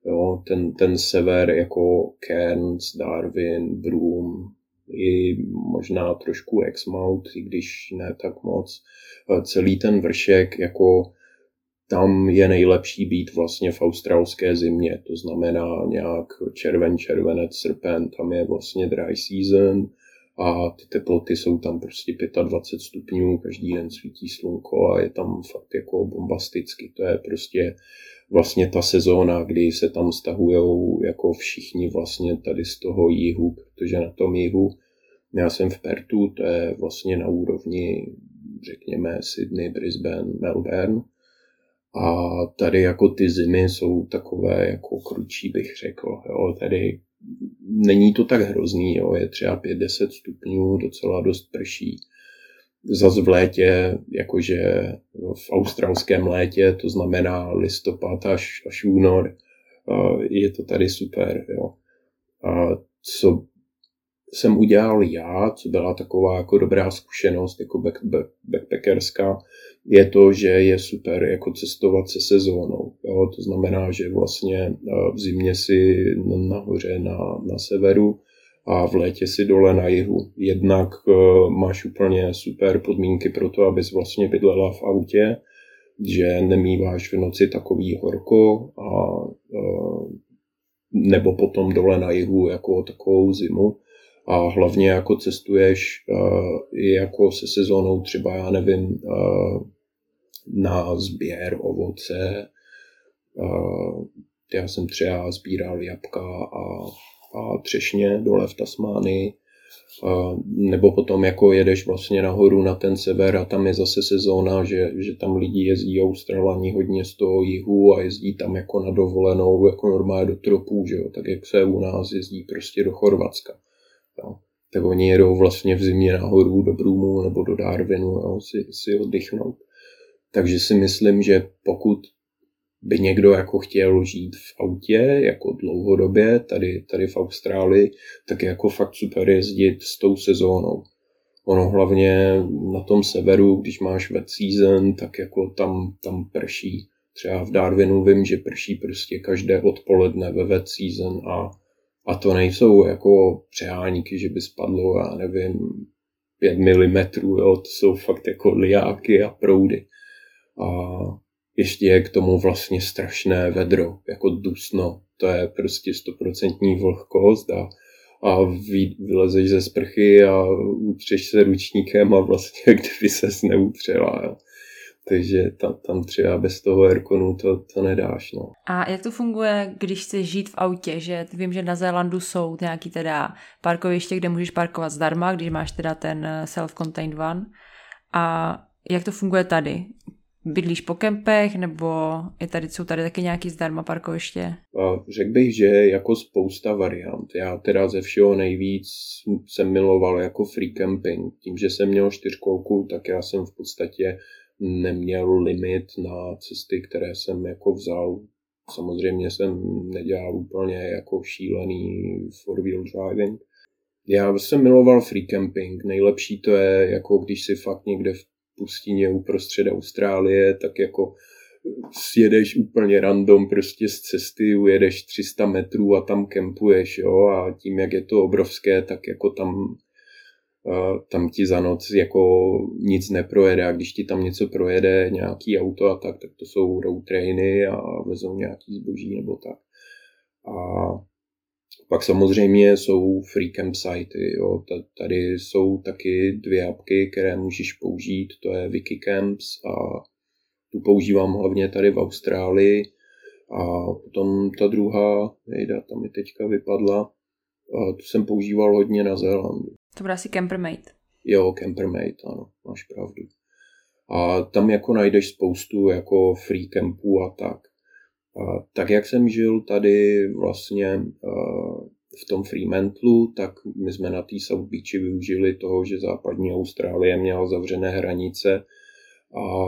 Jo, ten, ten sever jako Cairns, Darwin, Broome, i možná trošku Exmouth, i když ne tak moc. Celý ten vršek jako tam je nejlepší být vlastně v australské zimě, to znamená nějak červen, červenec, srpen, tam je vlastně dry season a ty teploty jsou tam prostě 25 stupňů, každý den svítí slunko a je tam fakt jako bombasticky. To je prostě vlastně ta sezóna, kdy se tam stahují jako všichni vlastně tady z toho jihu, protože na tom jihu, já jsem v Pertu, to je vlastně na úrovni, řekněme, Sydney, Brisbane, Melbourne, a tady jako ty zimy jsou takové jako kručí, bych řekl. Jo. Tady není to tak hrozný, jo. je třeba 5-10 stupňů, docela dost prší. Zas v létě, jakože v australském létě, to znamená listopad až, až únor, je to tady super. Jo. A co jsem udělal já, co byla taková jako dobrá zkušenost, jako back, back, backpackerská, je to, že je super jako cestovat se sezónou. Jo? To znamená, že vlastně eh, v zimě si nahoře na, na severu a v létě si dole na jihu. Jednak uh, máš úplně super podmínky pro to, abys vlastně bydlela v autě, že nemýváš v noci takový horko a uh, nebo potom dole na jihu jako takovou zimu a hlavně jako cestuješ uh, i jako se sezónou třeba, já nevím, uh, na sběr ovoce. Já jsem třeba sbíral jabka a, a třešně dole v Tasmánii. Nebo potom jako jedeš vlastně nahoru na ten sever a tam je zase sezóna, že, že tam lidi jezdí Australani hodně z toho jihu a jezdí tam jako na dovolenou, jako normálně do tropů, že jo? tak jak se u nás jezdí prostě do Chorvatska. Jo? Tak oni jedou vlastně v zimě nahoru do Broomu nebo do Darwinu jo? Si, si oddychnout. Takže si myslím, že pokud by někdo jako chtěl žít v autě jako dlouhodobě tady, tady v Austrálii, tak je jako fakt super jezdit s tou sezónou. Ono hlavně na tom severu, když máš wet season, tak jako tam, tam prší. Třeba v Darwinu vím, že prší prostě každé odpoledne ve wet season a, a to nejsou jako přeháníky, že by spadlo, já nevím, 5 mm, jo, to jsou fakt jako liáky a proudy. A ještě je k tomu vlastně strašné vedro, jako dusno. To je prostě stoprocentní vlhkost a, a vy, vylezeš ze sprchy a utřeš se ručníkem a vlastně kdyby se neutřela. Jo. Takže tam, tam třeba bez toho airconu to, to nedáš. No. A jak to funguje, když chceš žít v autě? Že vím, že na Zélandu jsou nějaký teda parkoviště, kde můžeš parkovat zdarma, když máš teda ten self-contained van. A jak to funguje tady? Bydlíš po kempech, nebo je tady, jsou tady taky nějaký zdarma parkoviště? Řekl bych, že jako spousta variant. Já teda ze všeho nejvíc jsem miloval jako free camping. Tím, že jsem měl čtyřkolku, tak já jsem v podstatě neměl limit na cesty, které jsem jako vzal. Samozřejmě jsem nedělal úplně jako šílený four-wheel driving. Já jsem miloval free camping. Nejlepší to je, jako když si fakt někde v pustině uprostřed Austrálie, tak jako sjedeš úplně random prostě z cesty, ujedeš 300 metrů a tam kempuješ, jo, a tím, jak je to obrovské, tak jako tam tam ti za noc jako nic neprojede a když ti tam něco projede, nějaký auto a tak, tak to jsou road trainy a vezou nějaký zboží nebo tak. A pak samozřejmě jsou free campsite. Jo. Tady jsou taky dvě apky, které můžeš použít, to je Wikicamps a tu používám hlavně tady v Austrálii. A potom ta druhá, nejda, tam mi teďka vypadla, a tu jsem používal hodně na Zélandu. To bude asi Campermate. Jo, Campermate, ano, máš pravdu. A tam jako najdeš spoustu jako free campů a tak. A tak jak jsem žil tady vlastně v tom Fremantlu, tak my jsme na té South Beachi využili toho, že západní Austrálie měla zavřené hranice a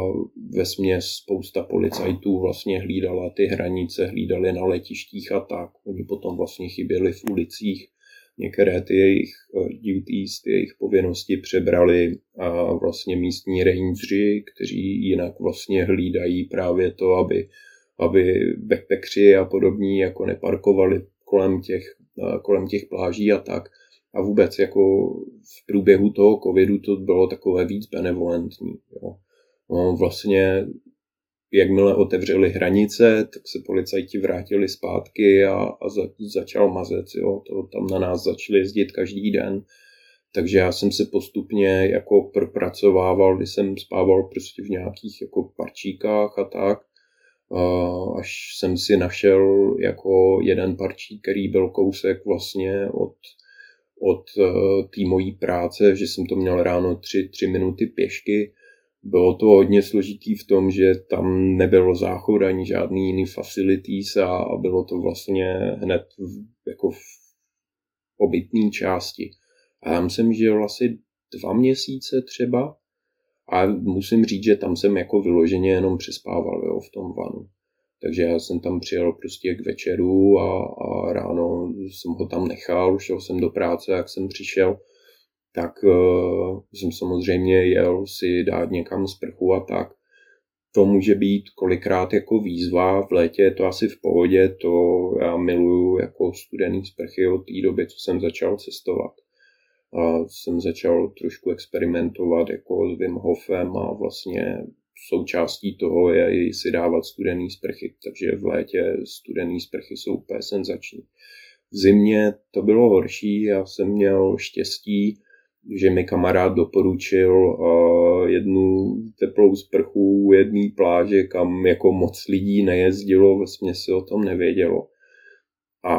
ve směs spousta policajtů vlastně hlídala ty hranice, hlídali na letištích a tak. Oni potom vlastně chyběli v ulicích. Některé ty jejich eh, duties, ty jejich povinnosti přebrali a vlastně místní rangeri, kteří jinak vlastně hlídají právě to, aby aby backpackři a podobní jako neparkovali kolem těch, eh, kolem těch pláží a tak. A vůbec jako v průběhu toho covidu to bylo takové víc benevolentní. Jo. No, vlastně jakmile otevřeli hranice, tak se policajti vrátili zpátky a, a za, začal mazec. Jo. To tam na nás začali jezdit každý den. Takže já jsem se postupně jako propracovával, když jsem spával prostě v nějakých jako parčíkách a tak až jsem si našel jako jeden parčík, který byl kousek vlastně od, od e, té mojí práce, že jsem to měl ráno tři, tři minuty pěšky. Bylo to hodně složitý v tom, že tam nebylo záchod ani žádný jiný facilities a, bylo to vlastně hned v, jako v obytné části. A já jsem žil asi dva měsíce třeba a musím říct, že tam jsem jako vyloženě jenom přespával jo, v tom vanu. Takže já jsem tam přijel prostě k večeru a, a ráno jsem ho tam nechal, šel jsem do práce, jak jsem přišel, tak uh, jsem samozřejmě jel si dát někam sprchu a tak. To může být kolikrát jako výzva, v létě je to asi v pohodě, to já miluju jako studený sprchy od té doby, co jsem začal cestovat a jsem začal trošku experimentovat jako s Wim Hofem a vlastně součástí toho je i si dávat studený sprchy, takže v létě studený sprchy jsou úplně senzační. V zimě to bylo horší, já jsem měl štěstí, že mi kamarád doporučil uh, jednu teplou sprchu u jedné pláže, kam jako moc lidí nejezdilo, vlastně se o tom nevědělo. A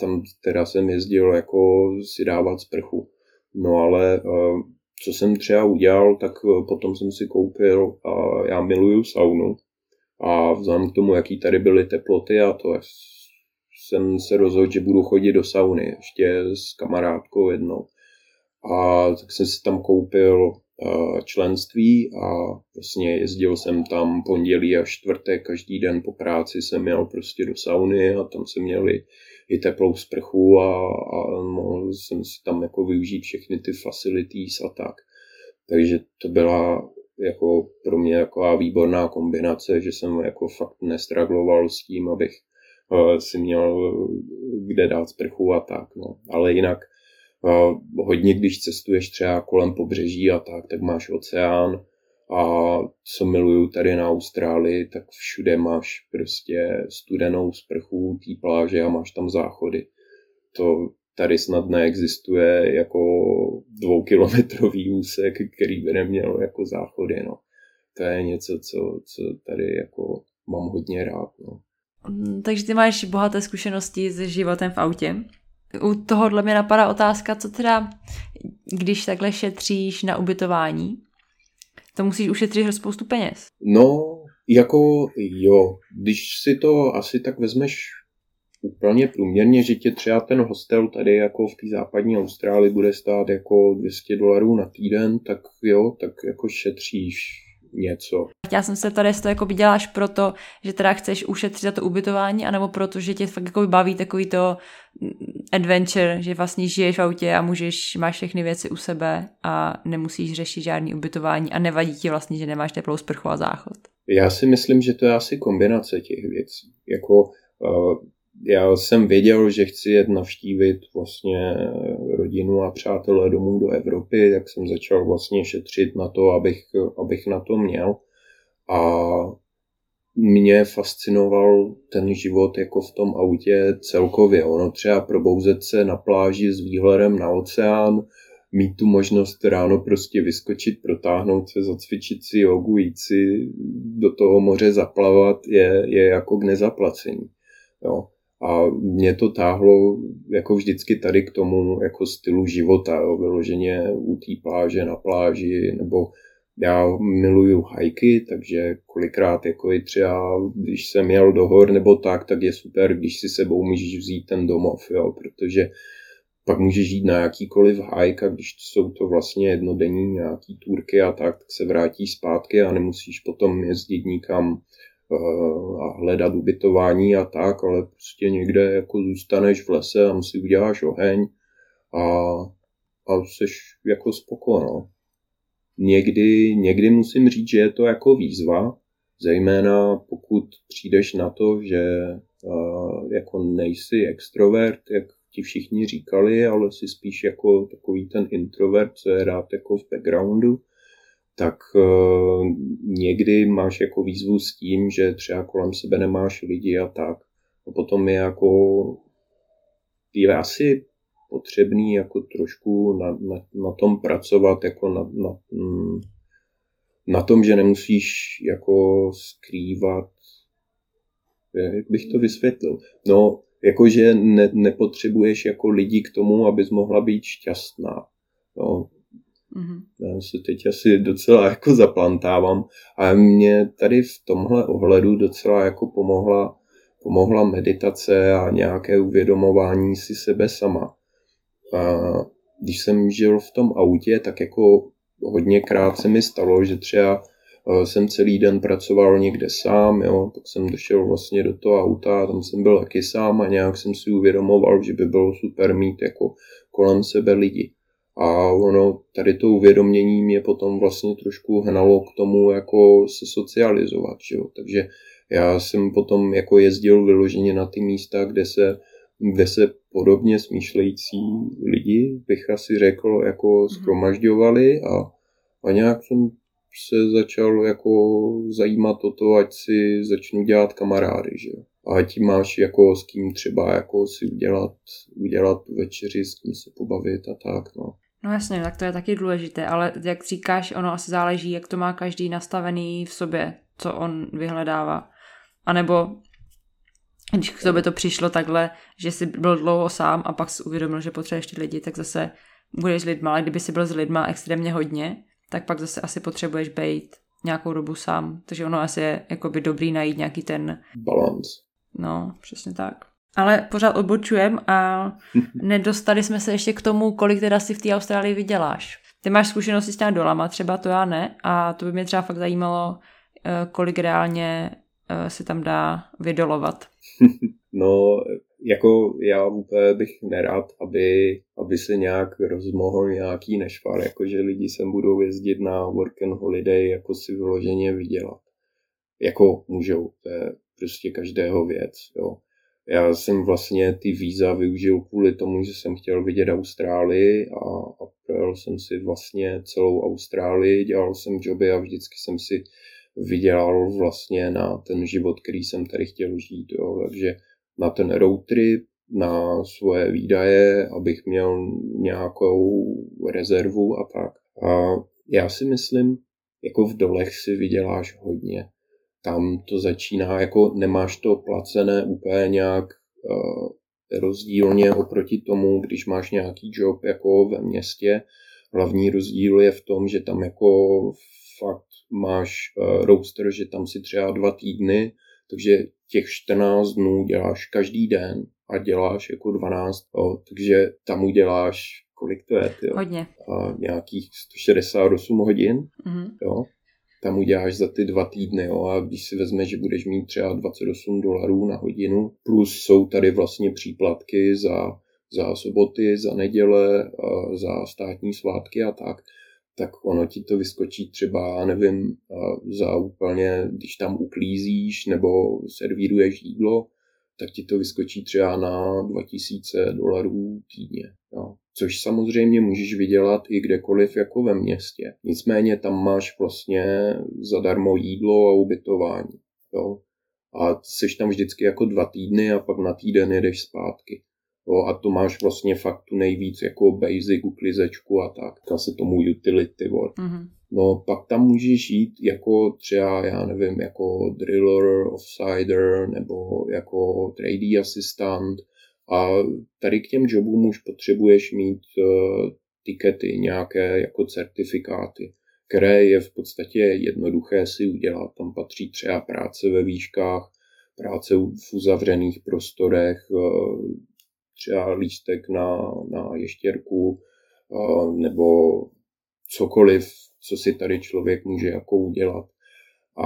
tam teda jsem jezdil jako si dávat sprchu. No ale uh, co jsem třeba udělal, tak potom jsem si koupil, uh, já miluju saunu, a vzhledem k tomu, jaký tady byly teploty a to, jsem se rozhodl, že budu chodit do sauny ještě s kamarádkou jednou. A tak jsem si tam koupil eh, členství a vlastně jezdil jsem tam pondělí a čtvrtek, každý den po práci jsem měl prostě do sauny a tam jsem měl i, i teplou sprchu a, a mohl jsem si tam jako využít všechny ty facilities a tak. Takže to byla jako pro mě taková výborná kombinace, že jsem jako fakt nestragloval s tím, abych uh, si měl kde dát sprchu a tak. No. Ale jinak uh, hodně, když cestuješ třeba kolem pobřeží a tak, tak máš oceán a co miluju tady na Austrálii, tak všude máš prostě studenou sprchu té pláže a máš tam záchody. To tady snad neexistuje jako dvoukilometrový úsek, který by neměl jako záchody, no. To je něco, co, co tady jako mám hodně rád, no. Mm, takže ty máš bohaté zkušenosti s životem v autě. U tohohle mě napadá otázka, co teda, když takhle šetříš na ubytování, to musíš ušetřit spoustu peněz. No, jako jo, když si to asi tak vezmeš úplně průměrně, že tě třeba ten hostel tady jako v té západní Austrálii bude stát jako 200 dolarů na týden, tak jo, tak jako šetříš něco. Já jsem se tady, jestli to jako děláš proto, že teda chceš ušetřit za to ubytování, anebo proto, že tě fakt jako baví takový to mm, adventure, že vlastně žiješ v autě a můžeš, máš všechny věci u sebe a nemusíš řešit žádný ubytování a nevadí ti vlastně, že nemáš teplou sprchu a záchod. Já si myslím, že to je asi kombinace těch věcí. Jako uh, já jsem věděl, že chci jet navštívit vlastně rodinu a přátelé domů do Evropy, tak jsem začal vlastně šetřit na to, abych, abych na to měl. A mě fascinoval ten život jako v tom autě celkově. Ono třeba probouzet se na pláži s výhledem na oceán, mít tu možnost ráno prostě vyskočit, protáhnout se, zacvičit si jogu, jít si do toho moře zaplavat, je, je jako k nezaplacení. Jo. A mě to táhlo jako vždycky tady k tomu jako stylu života, jo, vyloženě u té pláže na pláži, nebo já miluju hajky, takže kolikrát jako i třeba, když jsem jel do hor nebo tak, tak je super, když si sebou můžeš vzít ten domov, jo, protože pak můžeš jít na jakýkoliv hike a když jsou to vlastně jednodenní nějaký turky a tak, tak se vrátí zpátky a nemusíš potom jezdit nikam a hledat ubytování a tak, ale prostě někde jako zůstaneš v lese a si uděláš oheň a, a jsi jako spoko, no. Někdy, někdy musím říct, že je to jako výzva, zejména pokud přijdeš na to, že uh, jako nejsi extrovert, jak ti všichni říkali, ale si spíš jako takový ten introvert, co je rád jako v backgroundu, tak uh, někdy máš jako výzvu s tím, že třeba kolem sebe nemáš lidi a tak. A potom je jako je asi potřebný jako trošku na, na, na tom pracovat, jako na, na, mm, na tom, že nemusíš jako skrývat, jak bych to vysvětlil. No, jakože ne, nepotřebuješ jako lidi k tomu, abys mohla být šťastná. No, Mm-hmm. Já se teď asi docela jako zaplantávám a mě tady v tomhle ohledu docela jako pomohla, pomohla meditace a nějaké uvědomování si sebe sama. A když jsem žil v tom autě, tak jako hodněkrát se mi stalo, že třeba e, jsem celý den pracoval někde sám, jo, tak jsem došel vlastně do toho auta, tam jsem byl taky sám a nějak jsem si uvědomoval, že by bylo super mít jako kolem sebe lidi. A ono, tady to uvědomění mě potom vlastně trošku hnalo k tomu jako se socializovat, že jo? takže já jsem potom jako jezdil vyloženě na ty místa, kde se, kde se podobně smýšlející lidi, bych asi řekl, jako mhm. schromažďovali a, a nějak jsem se začal jako zajímat o to, ať si začnu dělat kamarády, že. A ať máš jako s kým třeba jako si udělat, udělat večeři, s kým se pobavit a tak, no. No jasně, tak to je taky důležité, ale jak říkáš, ono asi záleží, jak to má každý nastavený v sobě, co on vyhledává. A nebo když k tobě to přišlo takhle, že jsi byl dlouho sám a pak si uvědomil, že potřebuješ ty lidi, tak zase budeš s lidma, ale kdyby jsi byl s lidma extrémně hodně, tak pak zase asi potřebuješ být nějakou dobu sám. Takže ono asi je jakoby dobrý najít nějaký ten... Balans. No, přesně tak. Ale pořád odbočujem a nedostali jsme se ještě k tomu, kolik teda si v té Austrálii vyděláš. Ty máš zkušenosti s těmi dolama, třeba to já ne, a to by mě třeba fakt zajímalo, eh, kolik reálně eh, se tam dá vydolovat. No, jako já bych nerád, aby, aby se nějak rozmohl nějaký nešvar, jakože lidi sem budou jezdit na work and holiday, jako si vyloženě vydělat. Jako můžou, to je prostě každého věc, jo. Já jsem vlastně ty víza využil kvůli tomu, že jsem chtěl vidět Austrálii a, a projel jsem si vlastně celou Austrálii, dělal jsem joby a vždycky jsem si vydělal vlastně na ten život, který jsem tady chtěl žít. Jo. Takže na ten road trip, na svoje výdaje, abych měl nějakou rezervu a tak. A já si myslím, jako v dolech si vyděláš hodně. Tam to začíná, jako nemáš to placené úplně nějak uh, rozdílně oproti tomu, když máš nějaký job jako ve městě. Hlavní rozdíl je v tom, že tam jako fakt máš uh, roaster, že tam si třeba dva týdny, takže těch 14 dnů děláš každý den a děláš jako 12, jo, takže tam uděláš, kolik to je, tyjo? Hodně. A nějakých 168 hodin, mm-hmm. jo, tam uděláš za ty dva týdny, jo, a když si vezmeš, že budeš mít třeba 28 dolarů na hodinu, plus jsou tady vlastně příplatky za, za soboty, za neděle, za státní svátky a tak, tak ono ti to vyskočí třeba, nevím, za úplně, když tam uklízíš nebo servíruješ jídlo, tak ti to vyskočí třeba na 2000 dolarů týdně. Jo. Což samozřejmě můžeš vydělat i kdekoliv jako ve městě. Nicméně tam máš vlastně zadarmo jídlo a ubytování. Jo. A jsi tam vždycky jako dva týdny a pak na týden jedeš zpátky. Jo, a to máš vlastně fakt tu nejvíc jako basic uklizečku a tak. Říká se tomu utility work. Mm-hmm. No pak tam můžeš jít jako třeba, já nevím, jako driller, offsider nebo jako trading assistant a tady k těm jobům už potřebuješ mít uh, tikety, nějaké jako certifikáty, které je v podstatě jednoduché si udělat. Tam patří třeba práce ve výškách, práce v uzavřených prostorech, uh, třeba lístek na, na ještěrku nebo cokoliv, co si tady člověk může jako udělat.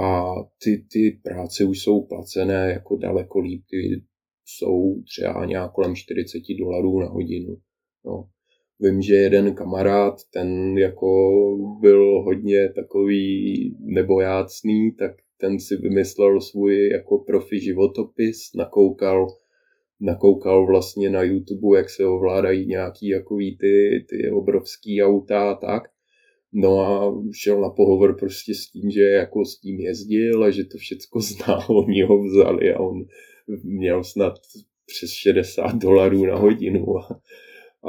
A ty, ty práce už jsou placené jako daleko líp, ty jsou třeba nějak kolem 40 dolarů na hodinu. No. Vím, že jeden kamarád, ten jako byl hodně takový nebojácný, tak ten si vymyslel svůj jako profi životopis, nakoukal nakoukal vlastně na YouTube, jak se ovládají nějaký jakový ty, ty obrovský auta a tak. No a šel na pohovor prostě s tím, že jako s tím jezdil a že to všecko zná, oni ho vzali a on měl snad přes 60 dolarů na hodinu. A,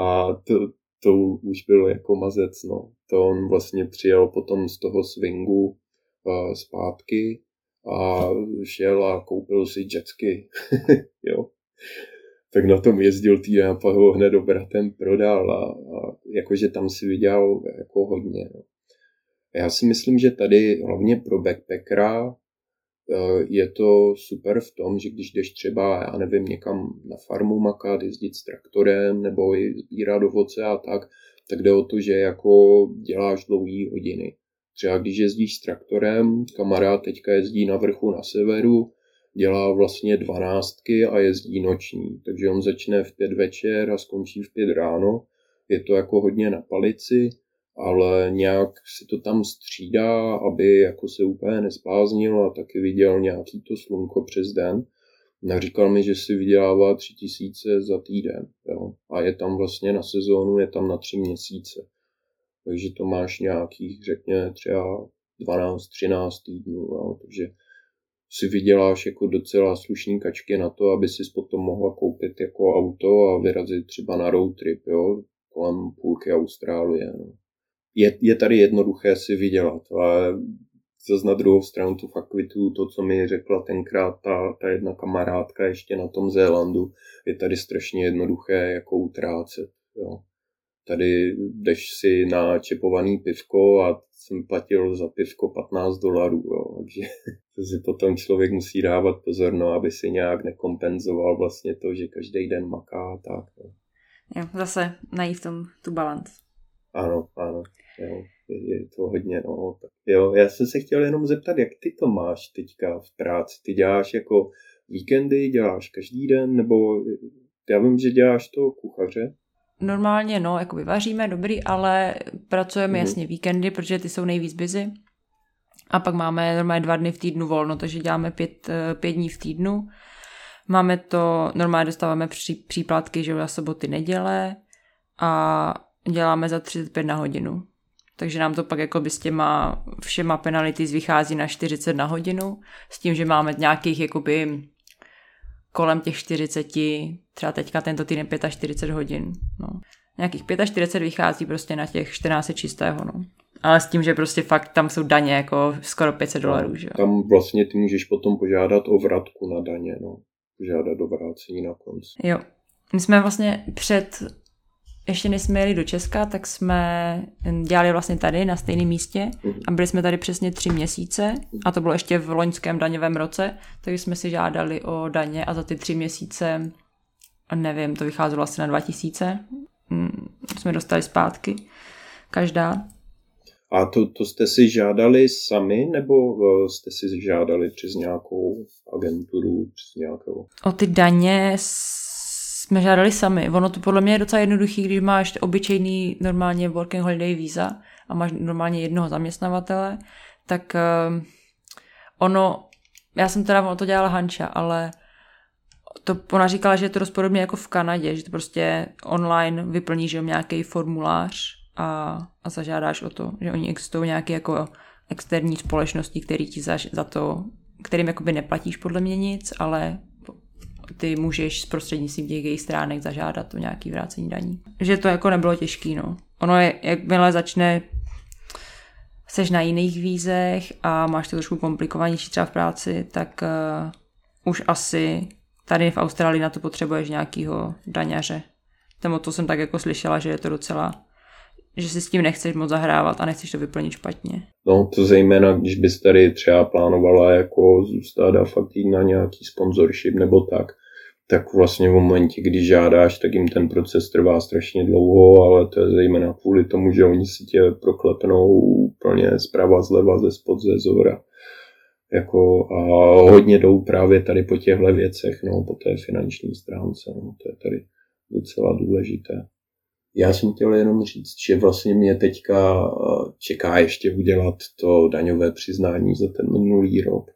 a to, to už byl jako mazec, no. To on vlastně přijel potom z toho swingu uh, zpátky a šel a koupil si jetsky, jo tak na tom jezdil týden a pak ho hned obratem prodal a, a jakože tam si vydělal jako hodně. No. Já si myslím, že tady hlavně pro backpackera eh, je to super v tom, že když jdeš třeba, já nevím, někam na farmu makat, jezdit s traktorem nebo i sbírat ovoce a tak, tak jde o to, že jako děláš dlouhé hodiny. Třeba když jezdíš s traktorem, kamarád teďka jezdí na vrchu na severu, dělá vlastně dvanáctky a jezdí noční. Takže on začne v pět večer a skončí v pět ráno. Je to jako hodně na palici, ale nějak si to tam střídá, aby jako se úplně nespáznil a taky viděl nějaký to slunko přes den. Naříkal mi, že si vydělává tři tisíce za týden. Jo? A je tam vlastně na sezónu, je tam na tři měsíce. Takže to máš nějakých, řekněme, třeba 12-13 týdnů. Jo? Takže si vyděláš jako docela slušný kačky na to, aby si potom mohla koupit jako auto a vyrazit třeba na road trip, jo, kolem půlky Austrálie. No. Je, je tady jednoduché si vydělat, ale zase na druhou stranu tu fakt kvituju to, co mi řekla tenkrát ta, ta jedna kamarádka ještě na tom Zélandu, je tady strašně jednoduché jako utrácet. Jo. Tady jdeš si na čepovaný pivko a jsem platil za pivko 15 dolarů, jo. takže to si potom člověk musí dávat pozor, no, aby si nějak nekompenzoval vlastně to, že každý den maká tak. No. Jo, zase najít v tom tu balans. Ano, ano. Jo, je, je to hodně, no. Tak jo, já jsem se chtěl jenom zeptat, jak ty to máš teďka v práci? Ty děláš jako víkendy, děláš každý den, nebo já vím, že děláš to kuchaře? Normálně, no, jako vaříme, dobrý, ale pracujeme mm. jasně víkendy, protože ty jsou nejvíc busy. A pak máme normálně dva dny v týdnu volno, takže děláme pět, eh, pět dní v týdnu. Máme to, normálně dostáváme pří, příplatky, že na soboty, neděle a děláme za 35 na hodinu. Takže nám to pak jako by s těma všema penality vychází na 40 na hodinu, s tím, že máme nějakých jakoby kolem těch 40, třeba teďka tento týden 45 hodin. No. Nějakých 45 vychází prostě na těch 14 čistého. No. Ale s tím, že prostě fakt tam jsou daně jako skoro 500 dolarů. No, že Tam vlastně ty můžeš potom požádat o vratku na daně. No. Požádat o vrácení na konci. Jo. My jsme vlastně před ještě než jsme jeli do Česka, tak jsme dělali vlastně tady na stejném místě a byli jsme tady přesně tři měsíce a to bylo ještě v loňském daňovém roce, takže jsme si žádali o daně a za ty tři měsíce, nevím, to vycházelo asi na 2000, mm, jsme dostali zpátky, každá. A to, to jste si žádali sami, nebo eh, jste si žádali přes nějakou agenturu, přes nějakou? O ty daně jsme žádali sami. Ono to podle mě je docela jednoduchý, když máš obyčejný normálně working holiday visa a máš normálně jednoho zaměstnavatele, tak uh, ono, já jsem teda ono to dělala Hanča, ale to ona říkala, že je to dost podobně jako v Kanadě, že to prostě online vyplníš nějaký formulář a, a zažádáš o to, že oni existují nějaké jako externí společnosti, které ti za, za to, kterým jakoby neplatíš podle mě nic, ale ty můžeš prostřednictvím těch jejich stránek zažádat o nějaký vrácení daní. Že to jako nebylo těžký, no. Ono je, jakmile začne seš na jiných vízech a máš to trošku komplikovanější třeba v práci, tak uh, už asi tady v Austrálii na to potřebuješ nějakýho daňaře. Temo to jsem tak jako slyšela, že je to docela že si s tím nechceš moc zahrávat a nechceš to vyplnit špatně. No to zejména, když bys tady třeba plánovala jako zůstat a fakt jít na nějaký sponsorship nebo tak, tak vlastně v momentě, kdy žádáš, tak jim ten proces trvá strašně dlouho, ale to je zejména kvůli tomu, že oni si tě proklepnou úplně zprava, zleva, ze spod, ze zora. Jako, a hodně jdou právě tady po těchto věcech, no, po té finanční stránce, no, to je tady docela důležité. Já jsem chtěl jenom říct, že vlastně mě teďka eh, čeká ještě udělat to daňové přiznání za ten minulý rok.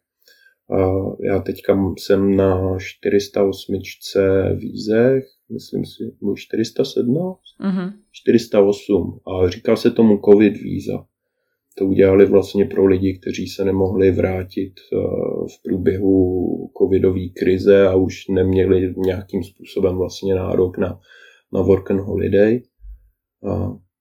Já teďka jsem na 408 vízech, myslím si, 407? Mm-hmm. 408. A říká se tomu COVID víza. To udělali vlastně pro lidi, kteří se nemohli vrátit eh, v průběhu covidové krize a už neměli nějakým způsobem vlastně nárok na, na work and holiday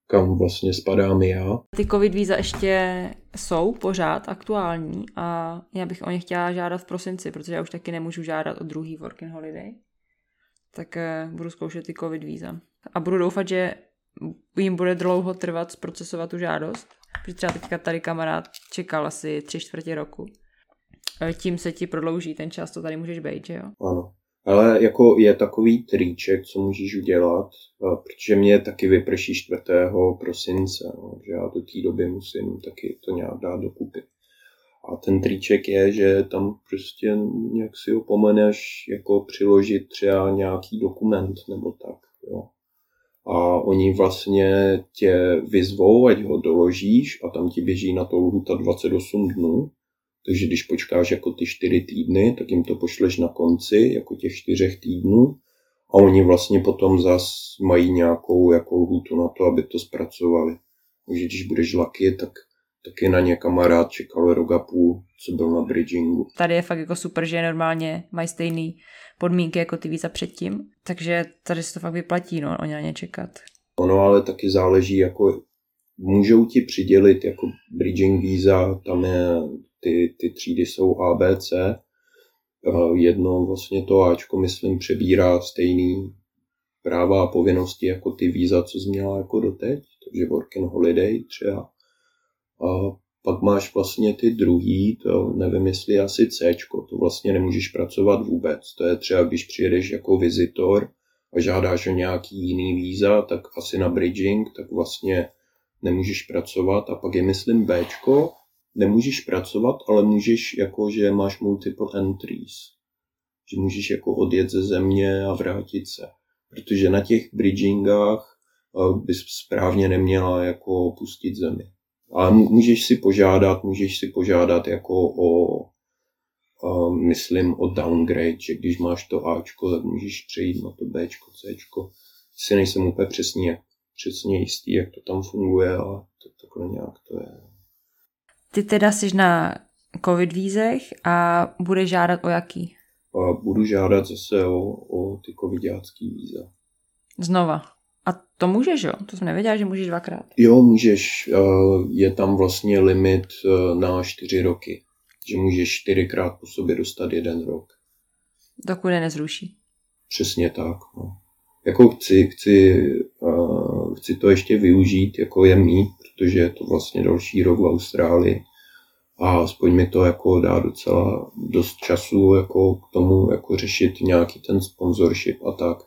kam vlastně spadám já. Ty covid víza ještě jsou pořád aktuální a já bych o ně chtěla žádat v prosinci, protože já už taky nemůžu žádat o druhý working holiday. Tak eh, budu zkoušet ty covid víza. A budu doufat, že jim bude dlouho trvat zprocesovat tu žádost, protože třeba teďka tady kamarád čekal asi tři čtvrtě roku. Eh, tím se ti prodlouží ten čas, to tady můžeš být, že jo? Ano. Ale jako je takový triček, co můžeš udělat, protože mě taky vyprší 4. prosince, no, že já do té doby musím taky to nějak dát dokupy. A ten triček je, že tam prostě nějak si ho pomeneš jako přiložit třeba nějaký dokument nebo tak. Jo. A oni vlastně tě vyzvou, ať ho doložíš a tam ti běží na to lhuta 28 dnů takže když počkáš jako ty čtyři týdny, tak jim to pošleš na konci, jako těch čtyřech týdnů. A oni vlastně potom zas mají nějakou jako lhůtu na to, aby to zpracovali. Takže když budeš laky, tak taky na ně kamarád čekal rok a půl, co byl na bridgingu. Tady je fakt jako super, že normálně mají stejné podmínky jako ty víza předtím, takže tady se to fakt vyplatí, no, o ně na ně čekat. Ono ale taky záleží, jako můžou ti přidělit jako bridging visa, tam je, ty, ty třídy jsou ABC, jedno vlastně to Ačko, myslím, přebírá stejný práva a povinnosti jako ty víza, co jsi měla jako doteď, takže working holiday třeba. A pak máš vlastně ty druhý, to nevím, jestli asi C, to vlastně nemůžeš pracovat vůbec. To je třeba, když přijedeš jako vizitor a žádáš o nějaký jiný víza, tak asi na bridging, tak vlastně nemůžeš pracovat. A pak je, myslím, B, nemůžeš pracovat, ale můžeš, jako, že máš multiple entries. Že můžeš jako odjet ze země a vrátit se. Protože na těch bridgingách eh, bys správně neměla jako pustit zemi. A můžeš si požádat, můžeš si požádat jako o, a myslím o downgrade, že když máš to Ačko, tak můžeš přejít na to Bčko, Cčko. Si nejsem úplně přesně, přesně jistý, jak to tam funguje, ale to, takhle nějak to je. Ty teda jsi na covid vízech a budeš žádat o jaký? A budu žádat zase o, o ty covidácký víza. Znova. A to můžeš, jo? To jsem nevěděla, že můžeš dvakrát. Jo, můžeš. Je tam vlastně limit e, na čtyři roky. Že můžeš čtyřikrát po sobě dostat jeden rok. Dokud je nezruší. Přesně tak. No. Jako chci, chci, chci to ještě využít, jako je mít, protože je to vlastně další rok v Austrálii a aspoň mi to jako dá docela dost času jako k tomu jako řešit nějaký ten sponsorship a tak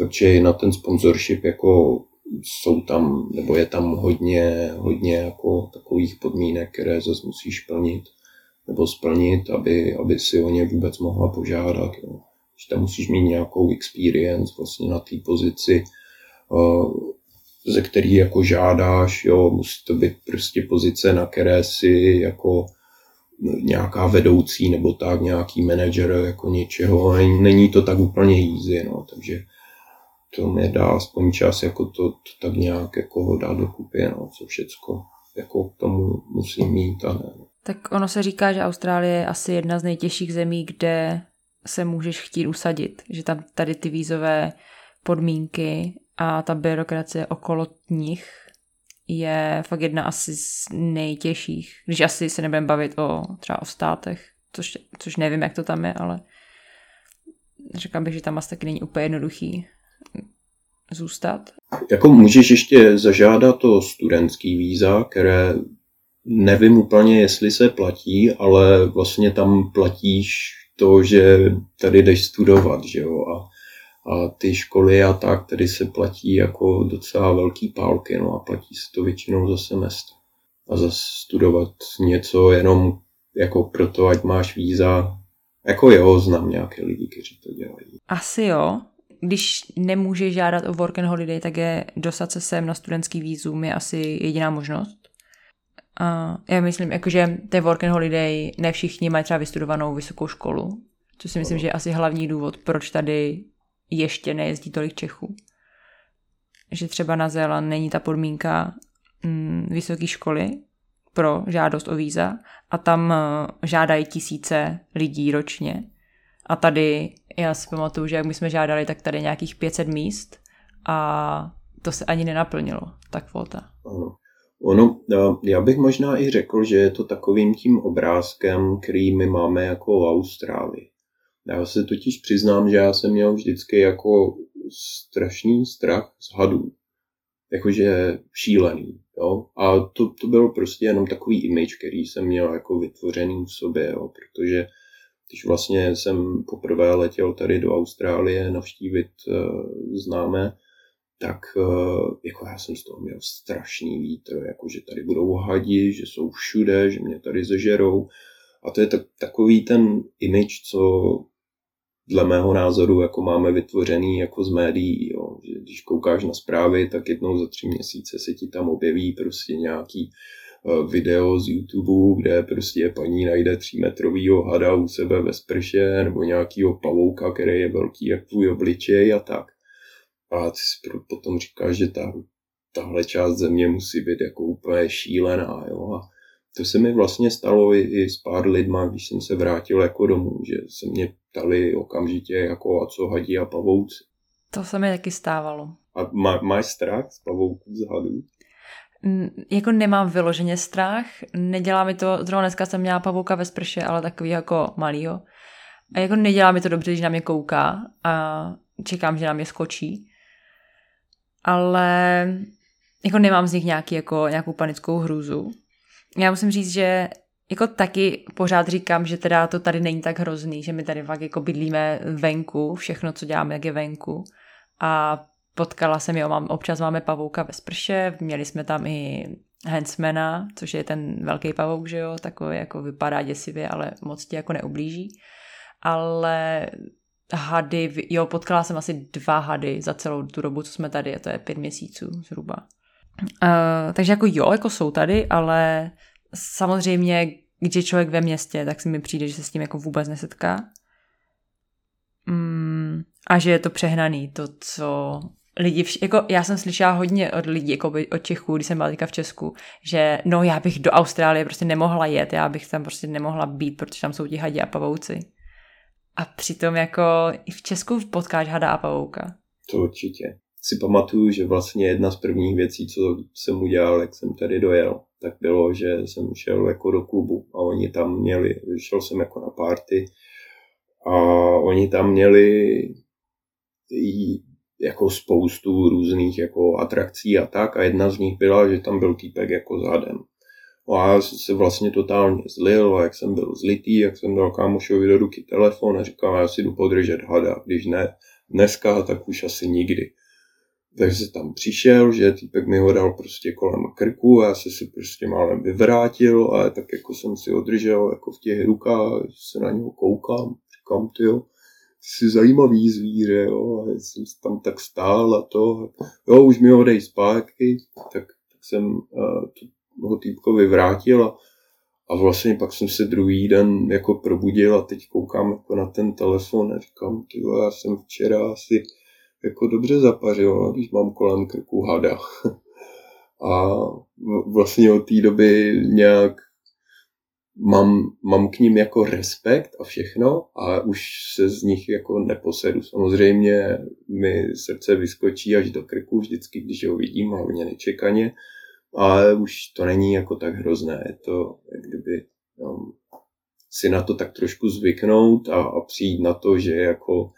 protože na ten sponsorship jako jsou tam, nebo je tam hodně, hodně jako takových podmínek, které zase musíš plnit nebo splnit, aby, aby si o ně vůbec mohla požádat. Jo. Že tam musíš mít nějakou experience vlastně na té pozici, uh, ze který jako žádáš, jo, musí to být prostě pozice, na které si jako nějaká vedoucí nebo tak, nějaký manager jako něčeho. Není to tak úplně easy, no, takže to mi dá aspoň čas jako to, to tak nějak jako dát dokupy, no, co všecko jako k tomu musím mít a ne. Tak ono se říká, že Austrálie je asi jedna z nejtěžších zemí, kde se můžeš chtít usadit, že tam tady ty vízové podmínky a ta byrokracie okolo nich je fakt jedna asi z nejtěžších. Když asi se nebudeme bavit o třeba o státech, což, což nevím, jak to tam je, ale řekla bych, že tam asi taky není úplně jednoduchý zůstat? Jako můžeš ještě zažádat o studentský víza, které nevím úplně, jestli se platí, ale vlastně tam platíš to, že tady jdeš studovat, že jo, a, a ty školy a tak, tady se platí jako docela velký pálky, no a platí se to většinou za semestr. A za studovat něco jenom jako proto, ať máš víza, jako jo, znám nějaké lidi, kteří to dělají. Asi jo, když nemůže žádat o work and holiday, tak je dostat se sem na studentský výzum je asi jediná možnost. A já myslím, jakože ten work and holiday ne všichni mají třeba vystudovanou vysokou školu, To si myslím, že je asi hlavní důvod, proč tady ještě nejezdí tolik Čechů. Že třeba na Zéland není ta podmínka mm, vysoké školy pro žádost o víza a tam uh, žádají tisíce lidí ročně. A tady já si pamatuju, že jak my jsme žádali, tak tady nějakých 500 míst a to se ani nenaplnilo, ta kvota. Ano. Ono, já bych možná i řekl, že je to takovým tím obrázkem, který my máme jako v Austrálii. Já se totiž přiznám, že já jsem měl vždycky jako strašný strach z hadů. Jakože šílený. Jo? A to, to byl prostě jenom takový image, který jsem měl jako vytvořený v sobě, jo? protože když vlastně jsem poprvé letěl tady do Austrálie navštívit uh, známé, tak uh, jako já jsem z toho měl strašný vítr, jako že tady budou hadi, že jsou všude, že mě tady zežerou. A to je tak, takový ten image, co dle mého názoru jako máme vytvořený jako z médií, jo. že když koukáš na zprávy, tak jednou za tři měsíce se ti tam objeví prostě nějaký Eh, video z YouTube, kde prostě paní najde třímetrovýho hada u sebe ve sprše nebo nějakýho pavouka, který je velký jak tvůj obličej a tak. A ty si potom říkáš, že ta, tahle část země musí být jako úplně šílená, jo. A to se mi vlastně stalo i, i s pár lidma, když jsem se vrátil jako domů, že se mě ptali okamžitě jako a co hadí a pavouci. To se mi taky stávalo. A má, máš strach z pavouků, z hadů? jako nemám vyloženě strach, nedělá mi to, zrovna dneska jsem měla pavouka ve sprše, ale takový jako malýho. A jako nedělá mi to dobře, když na mě kouká a čekám, že na mě skočí. Ale jako nemám z nich nějaký, jako, nějakou panickou hrůzu. Já musím říct, že jako taky pořád říkám, že teda to tady není tak hrozný, že my tady fakt jako bydlíme venku, všechno, co děláme, jak je venku. A potkala jsem jo, mám, občas máme pavouka ve sprše, měli jsme tam i Hensmana, což je ten velký pavouk, že jo, takový jako vypadá děsivě, ale moc ti jako neublíží. Ale hady, jo, potkala jsem asi dva hady za celou tu dobu, co jsme tady, a to je pět měsíců zhruba. Uh, takže jako jo, jako jsou tady, ale samozřejmě, když je člověk ve městě, tak si mi přijde, že se s tím jako vůbec nesetká. Mm, a že je to přehnaný, to, co lidi, vš- jako já jsem slyšela hodně od lidí, jako od Čechů, když jsem byla teďka v Česku, že no já bych do Austrálie prostě nemohla jet, já bych tam prostě nemohla být, protože tam jsou ti hadi a pavouci. A přitom jako i v Česku potkáš hada a pavouka. To určitě. Si pamatuju, že vlastně jedna z prvních věcí, co jsem udělal, jak jsem tady dojel, tak bylo, že jsem šel jako do klubu a oni tam měli, šel jsem jako na party a oni tam měli jako spoustu různých jako atrakcí a tak a jedna z nich byla, že tam byl týpek jako zadem. A já se vlastně totálně zlil a jak jsem byl zlitý, jak jsem dal kámošovi do ruky telefon a říkal, já si jdu podržet hada, když ne dneska, tak už asi nikdy. Takže tam přišel, že týpek mi ho dal prostě kolem krku a já se si prostě málem vyvrátil a tak jako jsem si održel jako v těch rukách, se na něho koukám, říkám, ty jo, jsi zajímavý zvíře, jo, a jsem tam tak stál a to, jo, už mi ho dej zpátky, tak, tak jsem uh, ho týpkovi vrátil a, a vlastně pak jsem se druhý den jako probudil a teď koukám jako na ten telefon a říkám, ty já jsem včera asi jako dobře zapařil, když mám kolem krku hada. a vlastně od té doby nějak mám, mám k ním jako respekt a všechno a už se z nich jako neposedu. Samozřejmě mi srdce vyskočí až do krku vždycky, když ho vidím, hlavně nečekaně, ale už to není jako tak hrozné. Je to, jak kdyby um, si na to tak trošku zvyknout a, a přijít na to, že jako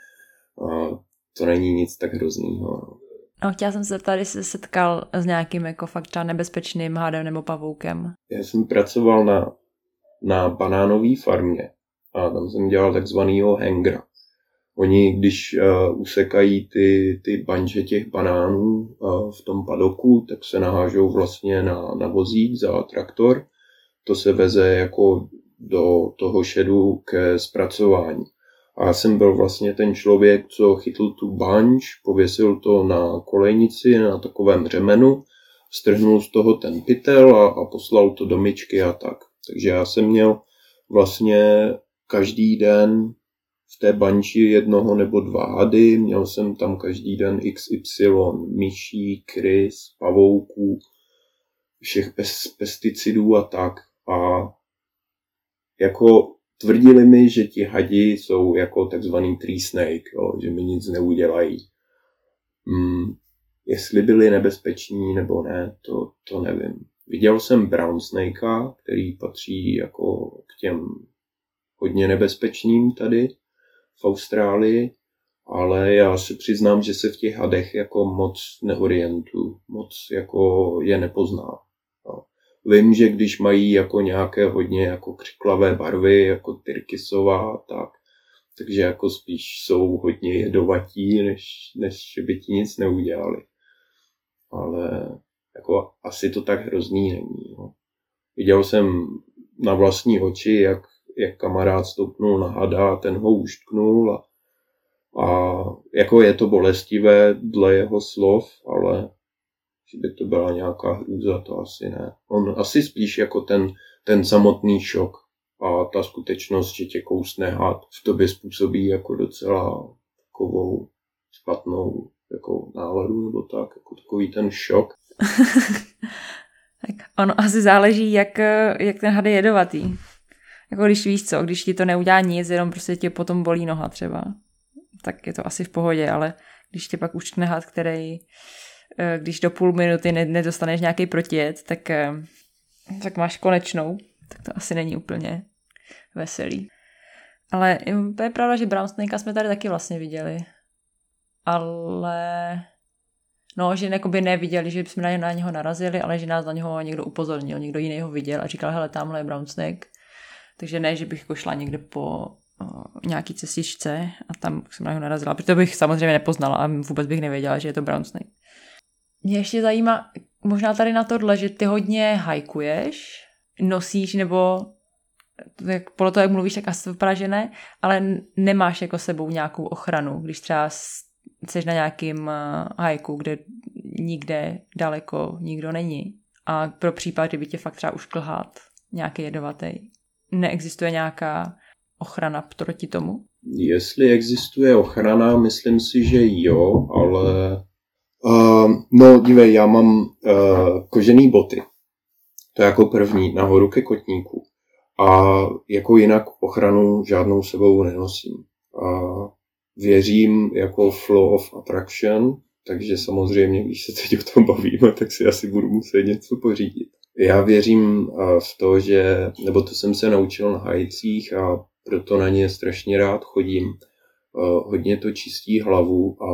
uh, to není nic tak hrozného. No, chtěla jsem se tady se setkal s nějakým jako fakt třeba nebezpečným hádem nebo pavoukem. Já jsem pracoval na na banánové farmě a tam jsem dělal takzvanýho hangra. Oni, když uh, usekají ty, ty banže těch banánů uh, v tom padoku, tak se nahážou vlastně na, na vozík za traktor. To se veze jako do toho šedu ke zpracování. A já jsem byl vlastně ten člověk, co chytl tu banž, pověsil to na kolejnici, na takovém řemenu, strhnul z toho ten pytel a, a poslal to do myčky a tak. Takže já jsem měl vlastně každý den v té banči jednoho nebo dva hady, měl jsem tam každý den XY myší, krys, pavouků, všech pesticidů a tak. A jako tvrdili mi, že ti hadi jsou jako takzvaný tree snake, jo, že mi nic neudělají. Hmm, jestli byli nebezpeční nebo ne, to, to nevím. Viděl jsem brown snakea, který patří jako k těm hodně nebezpečným tady v Austrálii, ale já si přiznám, že se v těch hadech jako moc neorientuju, moc jako je nepoznám. Vím, že když mají jako nějaké hodně jako křiklavé barvy, jako tyrkysová, tak, takže jako spíš jsou hodně jedovatí, než, než by ti nic neudělali. Ale jako asi to tak hrozný není. No. Viděl jsem na vlastní oči, jak, jak kamarád stoupnul na hada ten ho uštknul a, a jako je to bolestivé dle jeho slov, ale by to byla nějaká hrůza, to asi ne. On asi spíš jako ten, ten samotný šok a ta skutečnost, že tě kousne had, v tobě způsobí jako docela takovou špatnou jako náladu nebo tak, jako takový ten šok. tak ono asi záleží, jak, jak ten had je jedovatý. Jako když víš co, když ti to neudělá nic, jenom prostě tě potom bolí noha třeba, tak je to asi v pohodě, ale když tě pak učkne had, který, když do půl minuty nedostaneš nějaký protijet, tak, eh, tak máš konečnou. Tak to asi není úplně veselý. Ale to je pravda, že Brown Snake jsme tady taky vlastně viděli. Ale No, že by neviděli, že jsme na, na něho narazili, ale že nás na něho někdo upozornil, někdo jiný ho viděl a říkal, hele, tamhle je brown snake. Takže ne, že bych jako šla někde po uh, nějaký cestičce a tam jsem na něho narazila, protože bych samozřejmě nepoznala a vůbec bych nevěděla, že je to brown snake. Mě ještě zajímá, možná tady na tohle, že ty hodně hajkuješ, nosíš nebo tak podle toho, jak mluvíš, tak asi vypadá, že ne, ale nemáš jako sebou nějakou ochranu, když třeba jsi na nějakým eh, hajku, kde nikde daleko nikdo není a pro případ, kdyby tě fakt třeba už klhát nějaký jedovatý, neexistuje nějaká ochrana proti tomu? Jestli existuje ochrana, myslím si, že jo, ale uh, no dívej, já mám uh, kožený boty. To je jako první, nahoru ke kotníku. A jako jinak ochranu žádnou sebou nenosím. Uh, věřím jako flow of attraction, takže samozřejmě, když se teď o tom bavíme, tak si asi budu muset něco pořídit. Já věřím v to, že, nebo to jsem se naučil na hajcích a proto na ně strašně rád chodím. Hodně to čistí hlavu a,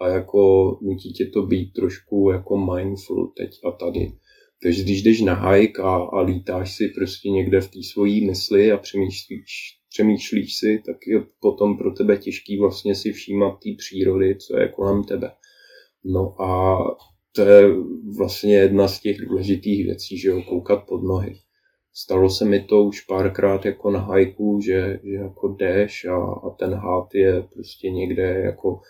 a jako nutí tě to být trošku jako mindful teď a tady. Takže když jdeš na hike a, a lítáš si prostě někde v té svojí mysli a přemýšlíš přemýšlíš si, tak je potom pro tebe těžký vlastně si všímat té přírody, co je kolem tebe. No a to je vlastně jedna z těch důležitých věcí, že jo, koukat pod nohy. Stalo se mi to už párkrát jako na hajku, že, že jako jdeš a, a ten hád je prostě někde jako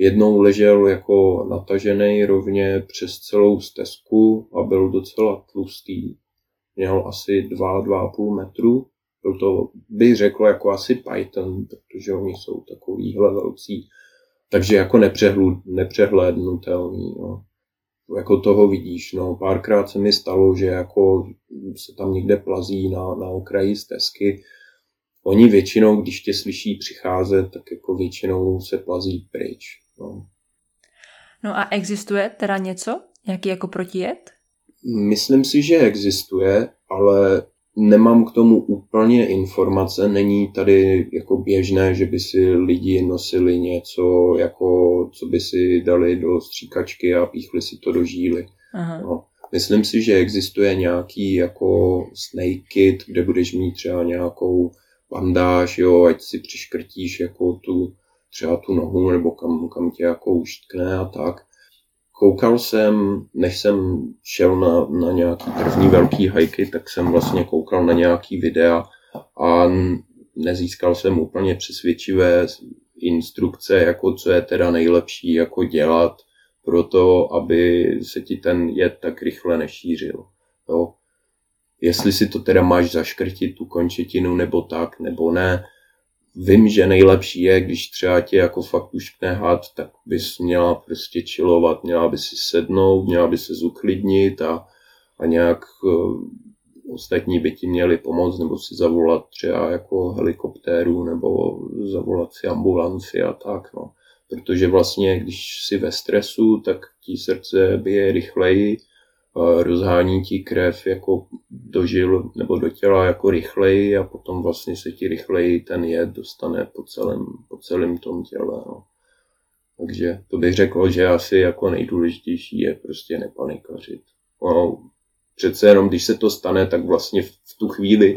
jednou ležel jako natažený rovně přes celou stezku a byl docela tlustý. Měl asi 2-2,5 metru to bych řekl jako asi Python, protože oni jsou takovýhle velcí. Takže jako nepřehlédnutelný. No. Jako toho vidíš. No. Párkrát se mi stalo, že jako se tam někde plazí na, na okraji stezky. Oni většinou, když tě slyší přicházet, tak jako většinou se plazí pryč. No. No a existuje teda něco, jaký jako protijet? Myslím si, že existuje, ale Nemám k tomu úplně informace, není tady jako běžné, že by si lidi nosili něco, jako co by si dali do stříkačky a píchli si to do žíly. Aha. No. Myslím si, že existuje nějaký jako snake kit, kde budeš mít třeba nějakou bandáž, jo, ať si přiškrtíš jako tu třeba tu nohu nebo kam, kam tě jako uštkne a tak. Koukal jsem, než jsem šel na, na nějaký první velký hajky, tak jsem vlastně koukal na nějaký videa a nezískal jsem úplně přesvědčivé instrukce, jako co je teda nejlepší jako dělat pro to, aby se ti ten jed tak rychle nešířil. Jo. Jestli si to teda máš zaškrtit tu končetinu nebo tak, nebo ne, vím, že nejlepší je, když třeba tě jako fakt už had, tak bys měla prostě chillovat, měla by si sednout, měla by se zuklidnit a, a nějak uh, ostatní by ti měli pomoct nebo si zavolat třeba jako helikoptéru nebo zavolat si ambulanci a tak, no. Protože vlastně, když si ve stresu, tak ti srdce bije rychleji, rozhání ti krev jako do žil nebo do těla jako rychleji a potom vlastně se ti rychleji ten jed dostane po celém, po celém tom těle. No. Takže to bych řekl, že asi jako nejdůležitější je prostě nepanikařit. No, přece jenom, když se to stane, tak vlastně v tu chvíli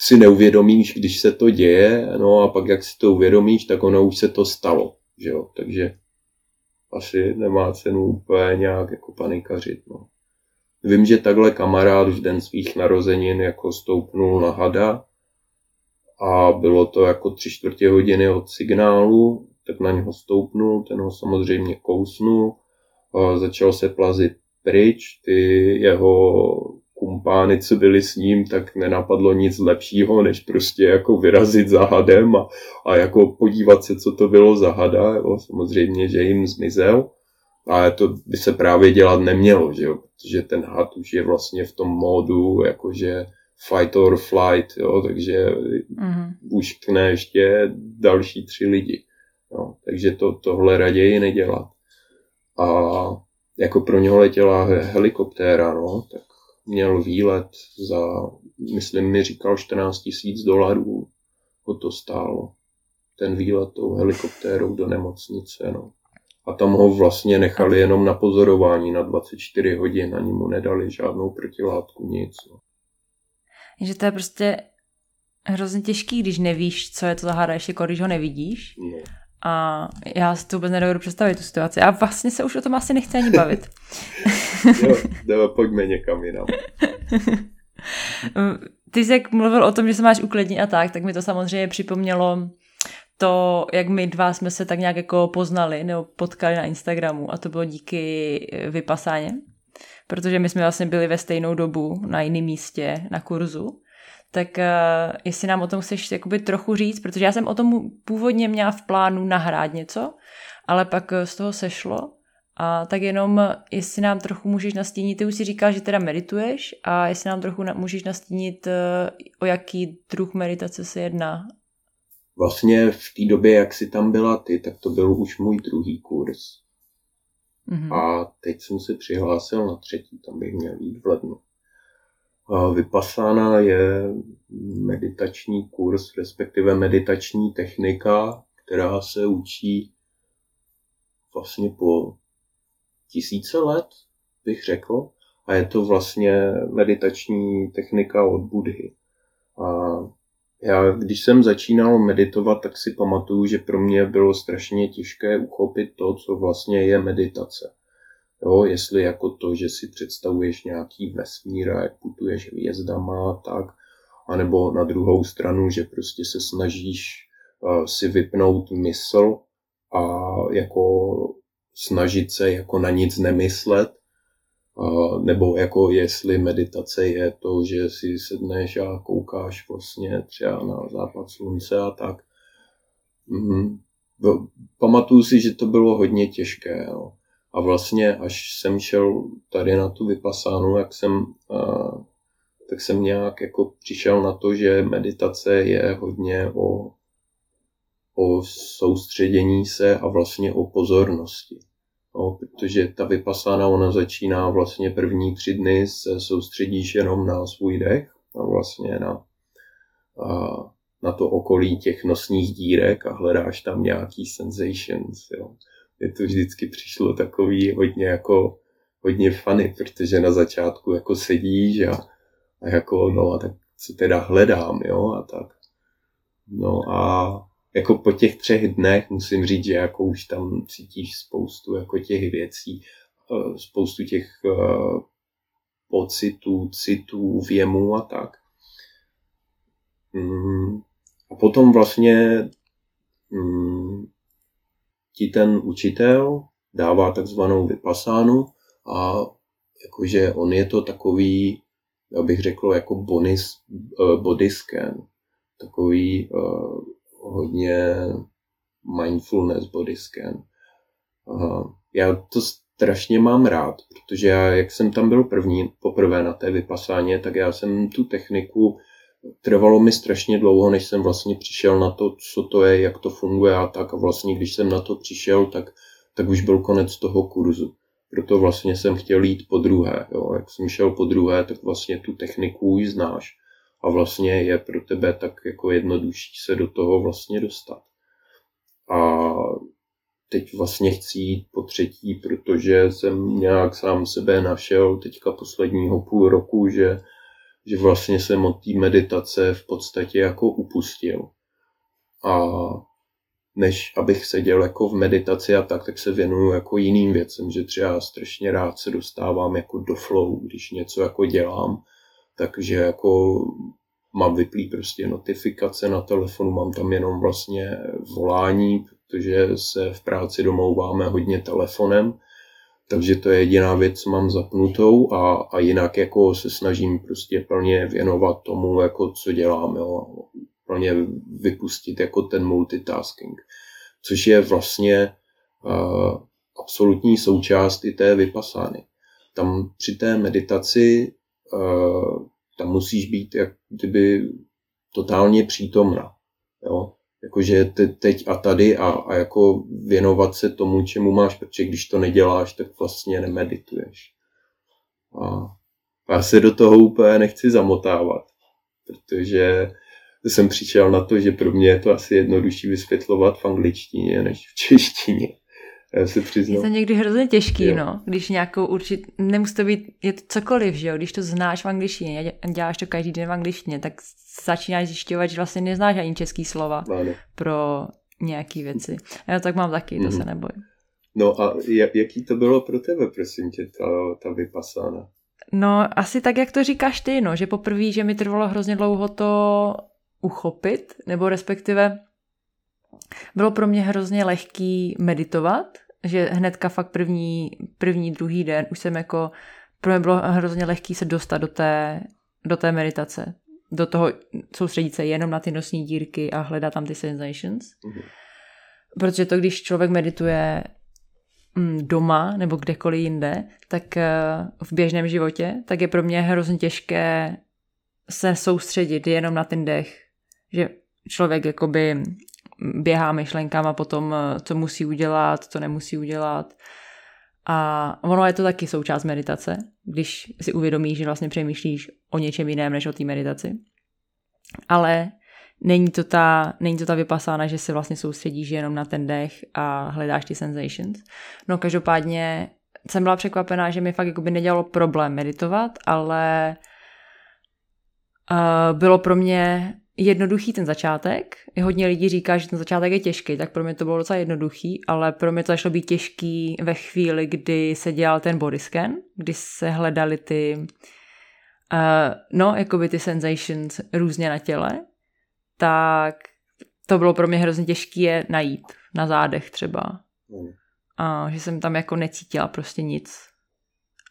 si neuvědomíš, když se to děje, no a pak jak si to uvědomíš, tak ono už se to stalo, že jo? takže asi nemá cenu úplně nějak jako panikařit, no. Vím, že takhle kamarád v den svých narozenin jako stoupnul na hada a bylo to jako tři čtvrtě hodiny od signálu, tak na něho stoupnul, ten ho samozřejmě kousnul, začal se plazit pryč, ty jeho kumpány, co byli s ním, tak nenapadlo nic lepšího, než prostě jako vyrazit za hadem a, a jako podívat se, co to bylo za hada. Jo. Samozřejmě, že jim zmizel. Ale to by se právě dělat nemělo, že jo? protože ten had už je vlastně v tom módu jakože fight or flight, jo? takže mm-hmm. už kne ještě další tři lidi. Jo. Takže to, tohle raději nedělat. A jako pro něho letěla helikoptéra, no, tak měl výlet za, myslím mi říkal 14 tisíc dolarů, ho to stálo. Ten výlet tou helikoptérou do nemocnice, no. A tam ho vlastně nechali jenom na pozorování na 24 hodin, ani mu nedali žádnou protilátku, nic. No. Že to je prostě hrozně těžký, když nevíš, co je to za háda, ještě jako když ho nevidíš. No. A já si to vůbec nedovedu představit, tu situaci. A vlastně se už o tom asi nechci ani bavit. jo, jo, pojďme někam jinam. Ty jsi jak mluvil o tom, že se máš uklidnit a tak, tak mi to samozřejmě připomnělo to, jak my dva jsme se tak nějak jako poznali nebo potkali na Instagramu a to bylo díky vypasáně, protože my jsme vlastně byli ve stejnou dobu na jiném místě na kurzu tak uh, jestli nám o tom chceš jakoby trochu říct, protože já jsem o tom původně měla v plánu nahrát něco, ale pak eh, z toho sešlo. A tak jenom, jestli nám trochu můžeš nastínit, ty už si říkal, že teda medituješ a jestli nám trochu na, můžeš nastínit, uh, o jaký druh meditace se jedná. Vlastně v té době, jak jsi tam byla ty, tak to byl už můj druhý kurz. Mm-hmm. A teď jsem se přihlásil na třetí, tam bych měl jít v lednu. Vypasána je meditační kurz, respektive meditační technika, která se učí vlastně po tisíce let, bych řekl. A je to vlastně meditační technika od Budhy. A já, když jsem začínal meditovat, tak si pamatuju, že pro mě bylo strašně těžké uchopit to, co vlastně je meditace. Jo, jestli jako to, že si představuješ nějaký vesmír a jak putuješ hvězdama a tak, anebo na druhou stranu, že prostě se snažíš uh, si vypnout mysl a jako snažit se jako na nic nemyslet, nebo jako jestli meditace je to, že si sedneš a koukáš vlastně třeba na západ slunce a tak. Mm, pamatuju si, že to bylo hodně těžké. Jo. A vlastně, až jsem šel tady na tu vypasánu, jak jsem, tak jsem nějak jako přišel na to, že meditace je hodně o, o soustředění se a vlastně o pozornosti. No, protože ta vypasána, ona začíná vlastně první tři dny se soustředíš jenom na svůj dech a vlastně na, a, na to okolí těch nosních dírek a hledáš tam nějaký sensations. Jo je to vždycky přišlo takový hodně jako hodně funny, protože na začátku jako sedíš a, a jako no a tak co teda hledám, jo, a tak. No a jako po těch třech dnech musím říct, že jako už tam cítíš spoustu jako těch věcí, eh, spoustu těch uh, pocitů, citů, věmů a tak. Mm. A potom vlastně mm, ti ten učitel dává takzvanou vypasánu a jakože on je to takový, já bych řekl, jako bonis, uh, body scan, takový hodně mindfulness body scan. Uh, já to strašně mám rád, protože já, jak jsem tam byl první, poprvé na té vypasáně, tak já jsem tu techniku trvalo mi strašně dlouho, než jsem vlastně přišel na to, co to je, jak to funguje a tak. A vlastně, když jsem na to přišel, tak, tak už byl konec toho kurzu. Proto vlastně jsem chtěl jít po druhé. Jo. Jak jsem šel po druhé, tak vlastně tu techniku už znáš. A vlastně je pro tebe tak jako jednodušší se do toho vlastně dostat. A teď vlastně chci jít po třetí, protože jsem nějak sám sebe našel teďka posledního půl roku, že že vlastně jsem od té meditace v podstatě jako upustil. A než abych seděl jako v meditaci a tak, tak se věnuju jako jiným věcem, že třeba strašně rád se dostávám jako do flow, když něco jako dělám, takže jako mám vyplý prostě notifikace na telefonu, mám tam jenom vlastně volání, protože se v práci domlouváme hodně telefonem, takže to je jediná věc, co mám zapnutou a, a jinak jako se snažím prostě plně věnovat tomu, jako co dělám, jo. plně vypustit jako ten multitasking, což je vlastně uh, absolutní součást i té vypasány. Tam při té meditaci tam musíš být jak kdyby totálně přítomna. Jo? jakože te, teď a tady a, a jako věnovat se tomu, čemu máš, protože když to neděláš, tak vlastně nemedituješ. A já se do toho úplně nechci zamotávat, protože jsem přišel na to, že pro mě je to asi jednodušší vysvětlovat v angličtině než v češtině. Se přiznám. Je to někdy hrozně těžký, jo. no, když nějakou určit, nemusí to být, je to cokoliv, že jo, když to znáš v angličtině, děláš to každý den v angličtině, tak začínáš zjišťovat, že vlastně neznáš ani český slova ano. pro nějaký věci. Já tak mám taky, to mm. se neboj. No a jaký to bylo pro tebe, prosím tě, ta, ta vypasána? No, asi tak, jak to říkáš ty, no, že poprvé, že mi trvalo hrozně dlouho to uchopit, nebo respektive bylo pro mě hrozně lehký meditovat, že hnedka fakt první, první, druhý den už jsem jako, pro mě bylo hrozně lehký se dostat do té, do té meditace, do toho soustředit se jenom na ty nosní dírky a hledat tam ty sensations. Mm-hmm. Protože to, když člověk medituje mm, doma nebo kdekoliv jinde, tak eh, v běžném životě, tak je pro mě hrozně těžké se soustředit jenom na ten dech. Že člověk jakoby běhá myšlenkama potom, eh, co musí udělat, co nemusí udělat. A ono je to taky součást meditace, když si uvědomíš, že vlastně přemýšlíš o něčem jiném než o té meditaci. Ale není to ta, není to ta vypasána, že se vlastně soustředíš jenom na ten dech a hledáš ty sensations. No každopádně jsem byla překvapená, že mi fakt jakoby nedělalo problém meditovat, ale uh, bylo pro mě jednoduchý ten začátek. Hodně lidí říká, že ten začátek je těžký, tak pro mě to bylo docela jednoduchý, ale pro mě to začalo být těžký ve chvíli, kdy se dělal ten body scan, kdy se hledali ty, uh, no, jakoby ty sensations různě na těle, tak to bylo pro mě hrozně těžké je najít na zádech třeba. Mm. A že jsem tam jako necítila prostě nic.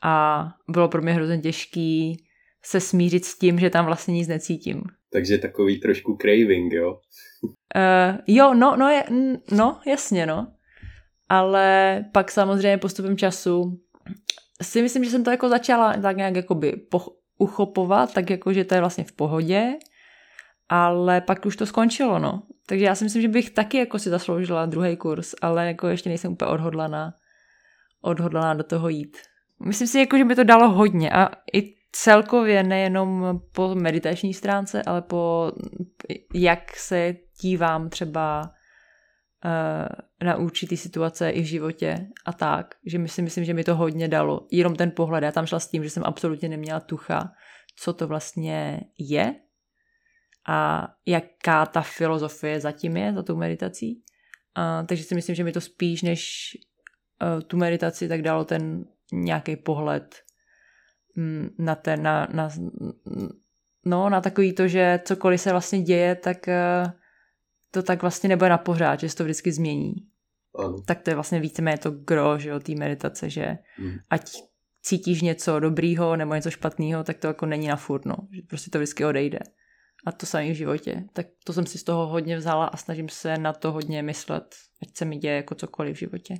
A bylo pro mě hrozně těžký se smířit s tím, že tam vlastně nic necítím. Takže takový trošku craving, jo? Uh, jo, no, no, je, no, jasně, no. Ale pak samozřejmě postupem času si myslím, že jsem to jako začala tak nějak jakoby poch- uchopovat, tak jako, že to je vlastně v pohodě, ale pak už to skončilo, no. Takže já si myslím, že bych taky jako si zasloužila druhý kurz, ale jako ještě nejsem úplně odhodlaná, odhodlaná do toho jít. Myslím si, jako, že by to dalo hodně a i celkově nejenom po meditační stránce, ale po jak se dívám třeba uh, na určitý situace i v životě a tak, že my si myslím, že mi to hodně dalo. Jenom ten pohled, já tam šla s tím, že jsem absolutně neměla tucha, co to vlastně je a jaká ta filozofie zatím je, za tou meditací. Uh, takže si myslím, že mi to spíš než uh, tu meditaci tak dalo ten nějaký pohled na ten, na, na, no, na takový to, že cokoliv se vlastně děje, tak eh, to tak vlastně nebude na pořád, že se to vždycky změní. Ano. Tak to je vlastně víceméně to gro, že jo, té meditace, že hmm. ať cítíš něco dobrýho nebo něco špatného, tak to jako není na furt, no. Že prostě to vždycky odejde. A to samé v životě. Tak to jsem si z toho hodně vzala a snažím se na to hodně myslet, ať se mi děje jako cokoliv v životě.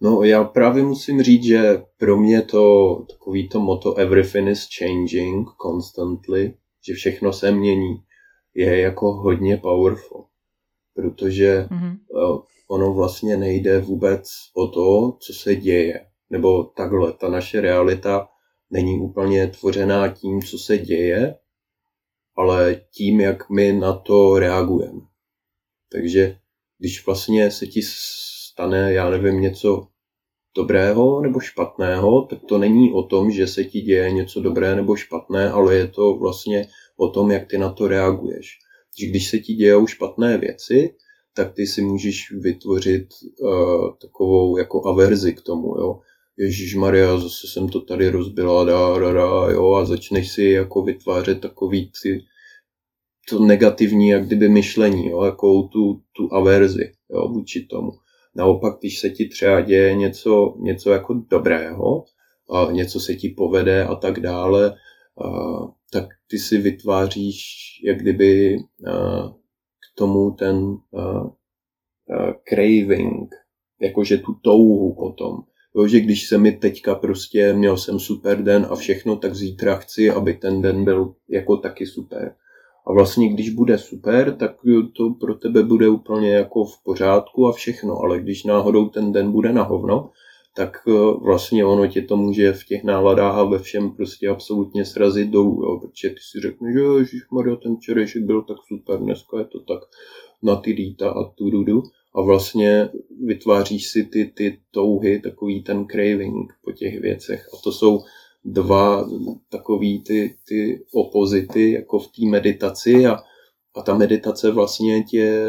No já právě musím říct, že pro mě to takový to moto everything is changing constantly, že všechno se mění, je jako hodně powerful. Protože mm-hmm. ono vlastně nejde vůbec o to, co se děje. Nebo takhle, ta naše realita není úplně tvořená tím, co se děje, ale tím, jak my na to reagujeme. Takže když vlastně se ti stane, já nevím, něco dobrého nebo špatného, tak to není o tom, že se ti děje něco dobré nebo špatné, ale je to vlastně o tom, jak ty na to reaguješ. Když se ti dějou špatné věci, tak ty si můžeš vytvořit uh, takovou jako averzi k tomu, jo. Ježíš Maria, zase jsem to tady rozbila, dá, dá, dá, jo, a začneš si jako vytvářet takový ty, to negativní, jak kdyby myšlení, jo, jako tu, tu averzi, jo, vůči tomu. Naopak, když se ti třeba děje něco, něco jako dobrého, a něco se ti povede a tak dále, a, tak ty si vytváříš jak kdyby a, k tomu ten a, a, craving, jakože tu touhu potom. Jo, že když se mi teďka prostě měl jsem super den a všechno, tak zítra chci, aby ten den byl jako taky super. A vlastně, když bude super, tak to pro tebe bude úplně jako v pořádku a všechno. Ale když náhodou ten den bude na hovno, tak eh, vlastně ono tě to může v těch náladách a ve všem prostě absolutně srazit dolů, jo, protože ty si řekneš, že ježišmarja, ten včerejšek byl tak super, dneska je to tak na ty dýta a tu dudu a vlastně vytváříš si ty, ty touhy, takový ten craving po těch věcech. A to jsou dva takový ty, ty opozity jako v té meditaci a, a ta meditace vlastně tě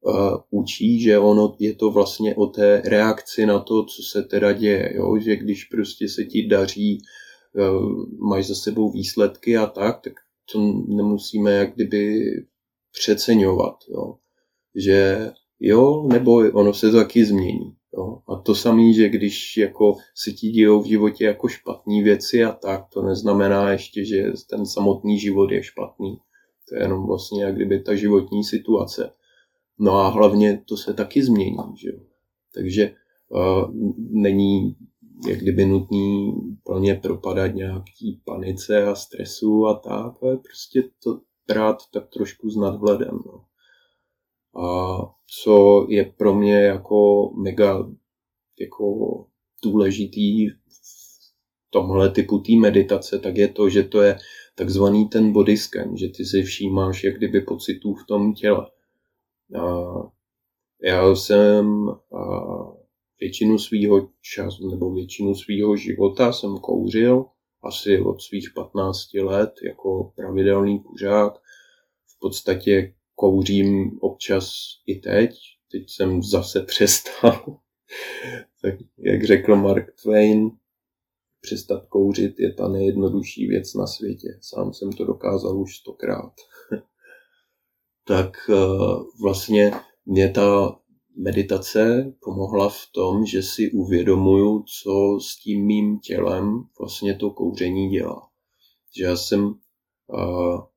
uh, učí, že ono je to vlastně o té reakci na to, co se teda děje, jo? že když prostě se ti daří, uh, máš za sebou výsledky a tak, tak to nemusíme jak kdyby přeceňovat, jo? že jo, nebo ono se to taky změní. Jo? A to samé, že když jako se ti dějou v životě jako špatné věci a tak, to neznamená ještě, že ten samotný život je špatný. To je jenom vlastně jak kdyby ta životní situace. No a hlavně to se taky změní. Že? Takže uh, není jak kdyby nutný plně propadat nějaký panice a stresu a tak, ale prostě to brát tak trošku s nadhledem. No. A co je pro mě jako mega jako důležitý v tomhle typu té meditace, tak je to, že to je takzvaný ten body scan, že ty si všímáš jak kdyby pocitů v tom těle. A já jsem a většinu svýho času nebo většinu svýho života jsem kouřil asi od svých 15 let jako pravidelný kuřák. V podstatě kouřím občas i teď. Teď jsem zase přestal. tak jak řekl Mark Twain, přestat kouřit je ta nejjednodušší věc na světě. Sám jsem to dokázal už stokrát. tak uh, vlastně mě ta meditace pomohla v tom, že si uvědomuju, co s tím mým tělem vlastně to kouření dělá. Že já jsem uh,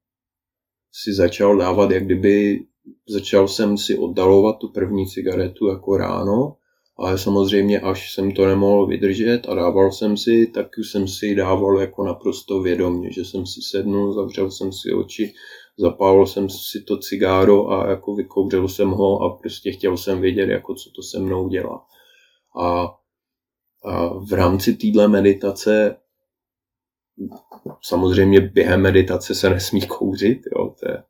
si začal dávat, jak kdyby začal jsem si oddalovat tu první cigaretu jako ráno, ale samozřejmě až jsem to nemohl vydržet a dával jsem si, tak jsem si dával jako naprosto vědomě, že jsem si sednul, zavřel jsem si oči, zapálil jsem si to cigáro a jako vykouřil jsem ho a prostě chtěl jsem vědět, jako co to se mnou dělá. A, a v rámci téhle meditace samozřejmě během meditace se nesmí kouřit, jo, to je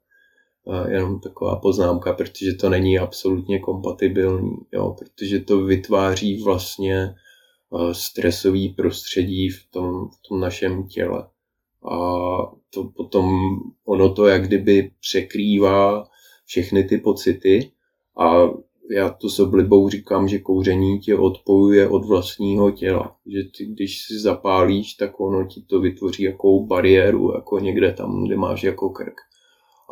jenom taková poznámka, protože to není absolutně kompatibilní, jo, protože to vytváří vlastně stresový prostředí v tom, v tom našem těle. A to potom ono to jak kdyby překrývá všechny ty pocity a já to s oblibou říkám, že kouření tě odpojuje od vlastního těla. Že ty, když si zapálíš, tak ono ti to vytvoří jakou bariéru, jako někde tam, kde máš jako krk.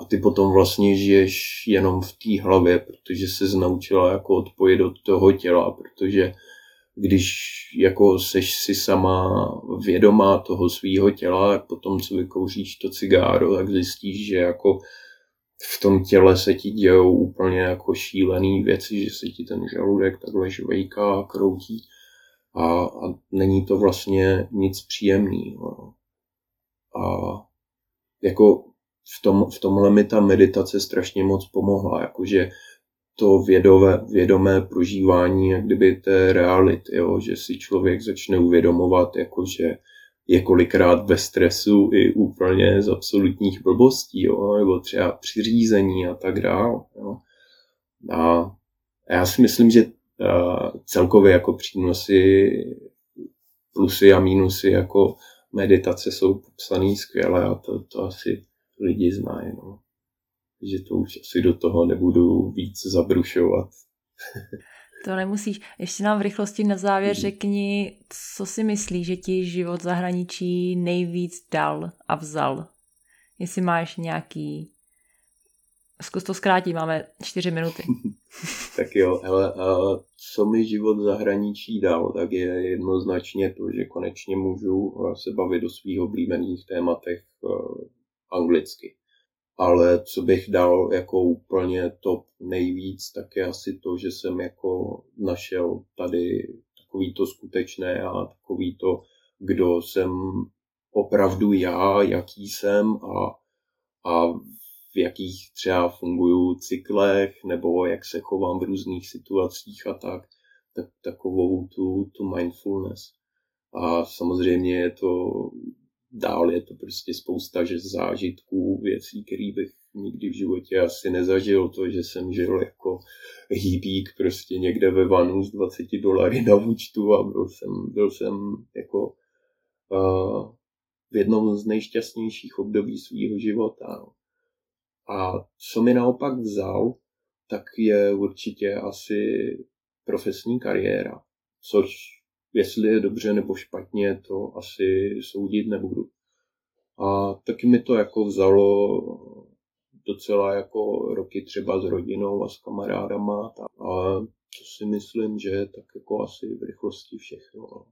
A ty potom vlastně žiješ jenom v té hlavě, protože se naučila jako odpojit od toho těla, protože když jako seš si sama vědomá toho svého těla, tak potom, co vykouříš to cigáro, tak zjistíš, že jako v tom těle se ti dějou úplně jako šílený věci, že se ti ten žaludek takhle žvejká a kroutí a, a není to vlastně nic příjemného. A jako v, tom, v tomhle mi ta meditace strašně moc pomohla, jakože to vědové, vědomé prožívání jak kdyby té reality, jo, že si člověk začne uvědomovat, jakože je kolikrát ve stresu i úplně z absolutních blbostí, jo, nebo třeba při řízení a tak dál. Jo. A já si myslím, že celkově jako přínosy, plusy a mínusy jako meditace jsou popsané skvěle a to, to asi lidi znají. No. že to už asi do toho nebudu víc zabrušovat. To nemusíš. Ještě nám v rychlosti na závěr mhm. řekni, co si myslíš, že ti život zahraničí nejvíc dal a vzal. Jestli máš nějaký... Zkus to zkrátit, máme čtyři minuty. tak jo, hele, a co mi život zahraničí dal, tak je jednoznačně to, že konečně můžu se bavit o svých oblíbených tématech eh, anglicky ale co bych dal jako úplně top nejvíc, tak je asi to, že jsem jako našel tady takový to skutečné a takový to, kdo jsem opravdu já, jaký jsem a, a v jakých třeba fungují cyklech, nebo jak se chovám v různých situacích a tak, tak takovou tu, tu mindfulness. A samozřejmě je to dál, je to prostě spousta že zážitků, věcí, které bych nikdy v životě asi nezažil. To, že jsem žil jako hýbík prostě někde ve vanu s 20 dolary na účtu a byl jsem, byl jsem jako uh, v jednom z nejšťastnějších období svého života. A co mi naopak vzal, tak je určitě asi profesní kariéra, což jestli je dobře nebo špatně, to asi soudit nebudu. A taky mi to jako vzalo docela jako roky třeba s rodinou a s kamarádama. A to si myslím, že je tak jako asi v rychlosti všechno. No.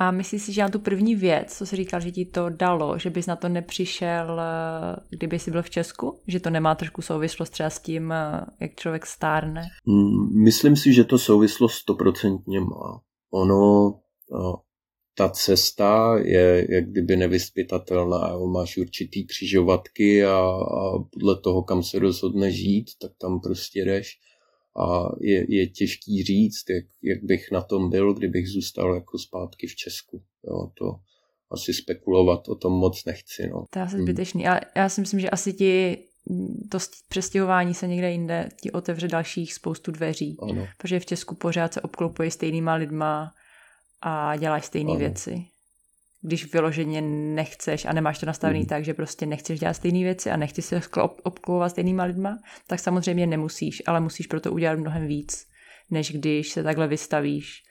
A myslíš si, že na tu první věc, co jsi říkal, že ti to dalo, že bys na to nepřišel, eh, kdyby jsi byl v Česku? Že to nemá trošku souvislost třeba s tím, eh, jak člověk stárne? Mm, myslím si, že to souvislost stoprocentně má. Ono, eh, ta cesta je jak kdyby nevyspytatelná. Jo? Máš určitý křižovatky a, a podle toho, kam se rozhodne žít, tak tam prostě jdeš a je, je těžký říct, jak, jak bych na tom byl, kdybych zůstal jako zpátky v Česku. Jo, to asi spekulovat o tom moc nechci. No. To je asi hmm. zbytečný. A já si myslím, že asi ti to přestěhování se někde jinde ti otevře dalších spoustu dveří. Ano. Protože v Česku pořád se obklopuje stejnýma lidma a děláš stejné věci když vyloženě nechceš a nemáš to nastavený mm. tak, že prostě nechceš dělat stejné věci a nechceš se obklovat stejnýma lidma, tak samozřejmě nemusíš, ale musíš proto udělat mnohem víc, než když se takhle vystavíš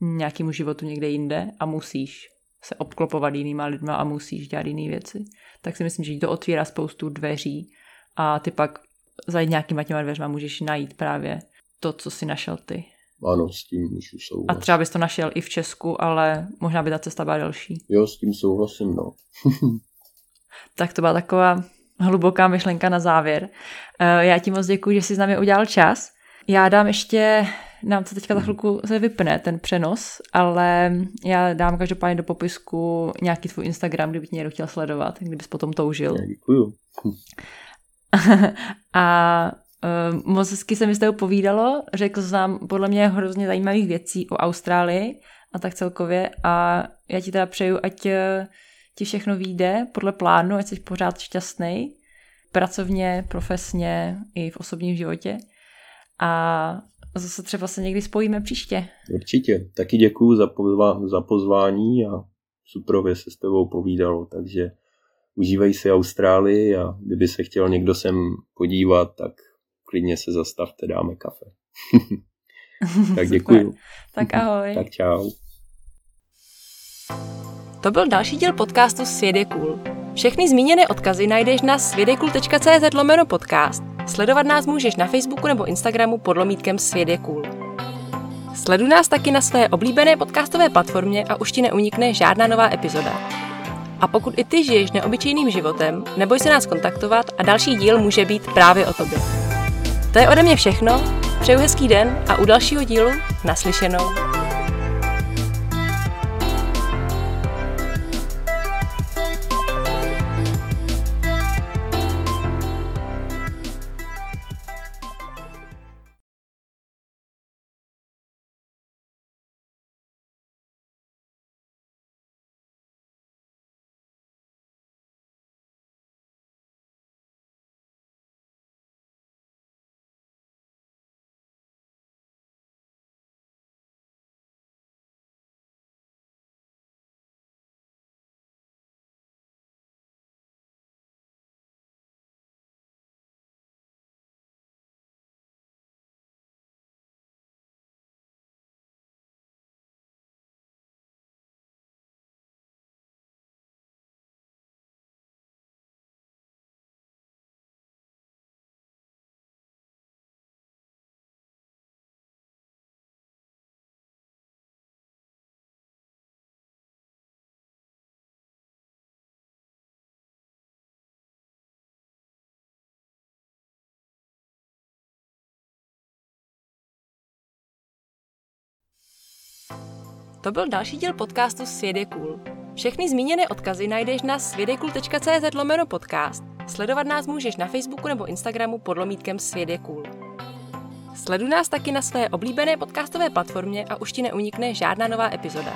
nějakému životu někde jinde a musíš se obklopovat jinýma lidma a musíš dělat jiné věci. Tak si myslím, že to otvírá spoustu dveří a ty pak za nějakýma těma dveřma můžeš najít právě to, co si našel ty. Ano, s tím můžu souhlasit. A třeba bys to našel i v Česku, ale možná by ta cesta byla delší. Jo, s tím souhlasím, no. tak to byla taková hluboká myšlenka na závěr. Eh, já ti moc děkuji, že jsi s námi udělal čas. Já dám ještě, nám to teďka za chvilku se vypne ten přenos, ale já dám každopádně do popisku nějaký tvůj Instagram, kdyby tě někdo chtěl sledovat, kdybys potom toužil. Já děkuju. a Uh, moc hezky se mi z toho povídalo, řekl jsem podle mě hrozně zajímavých věcí o Austrálii a tak celkově a já ti teda přeju, ať eh, ti všechno vyjde podle plánu, ať jsi pořád šťastný, pracovně, profesně i v osobním životě a zase třeba se někdy spojíme příště. Určitě. Taky děkuju za, pozva- za pozvání a suprově se s tebou povídalo, takže užívej si Austrálii a kdyby se chtěl někdo sem podívat, tak klidně se zastavte, dáme kafe. tak děkuji. tak ahoj. tak čau. To byl další díl podcastu Svět je cool. Všechny zmíněné odkazy najdeš na svědekul.cz lomeno podcast. Sledovat nás můžeš na Facebooku nebo Instagramu pod lomítkem Svět je cool. Sleduj nás taky na své oblíbené podcastové platformě a už ti neunikne žádná nová epizoda. A pokud i ty žiješ neobyčejným životem, neboj se nás kontaktovat a další díl může být právě o tobě. To je ode mě všechno. Přeju hezký den a u dalšího dílu naslyšenou. To byl další díl podcastu Svět je cool. Všechny zmíněné odkazy najdeš na svědekul.cz lomeno podcast Sledovat nás můžeš na Facebooku nebo Instagramu pod lomítkem Svět je cool. Sleduj nás taky na své oblíbené podcastové platformě a už ti neunikne žádná nová epizoda.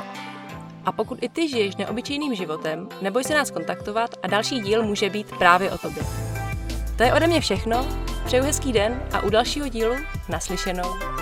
A pokud i ty žiješ neobyčejným životem, neboj se nás kontaktovat a další díl může být právě o tobě. To je ode mě všechno, přeju hezký den a u dalšího dílu naslyšenou.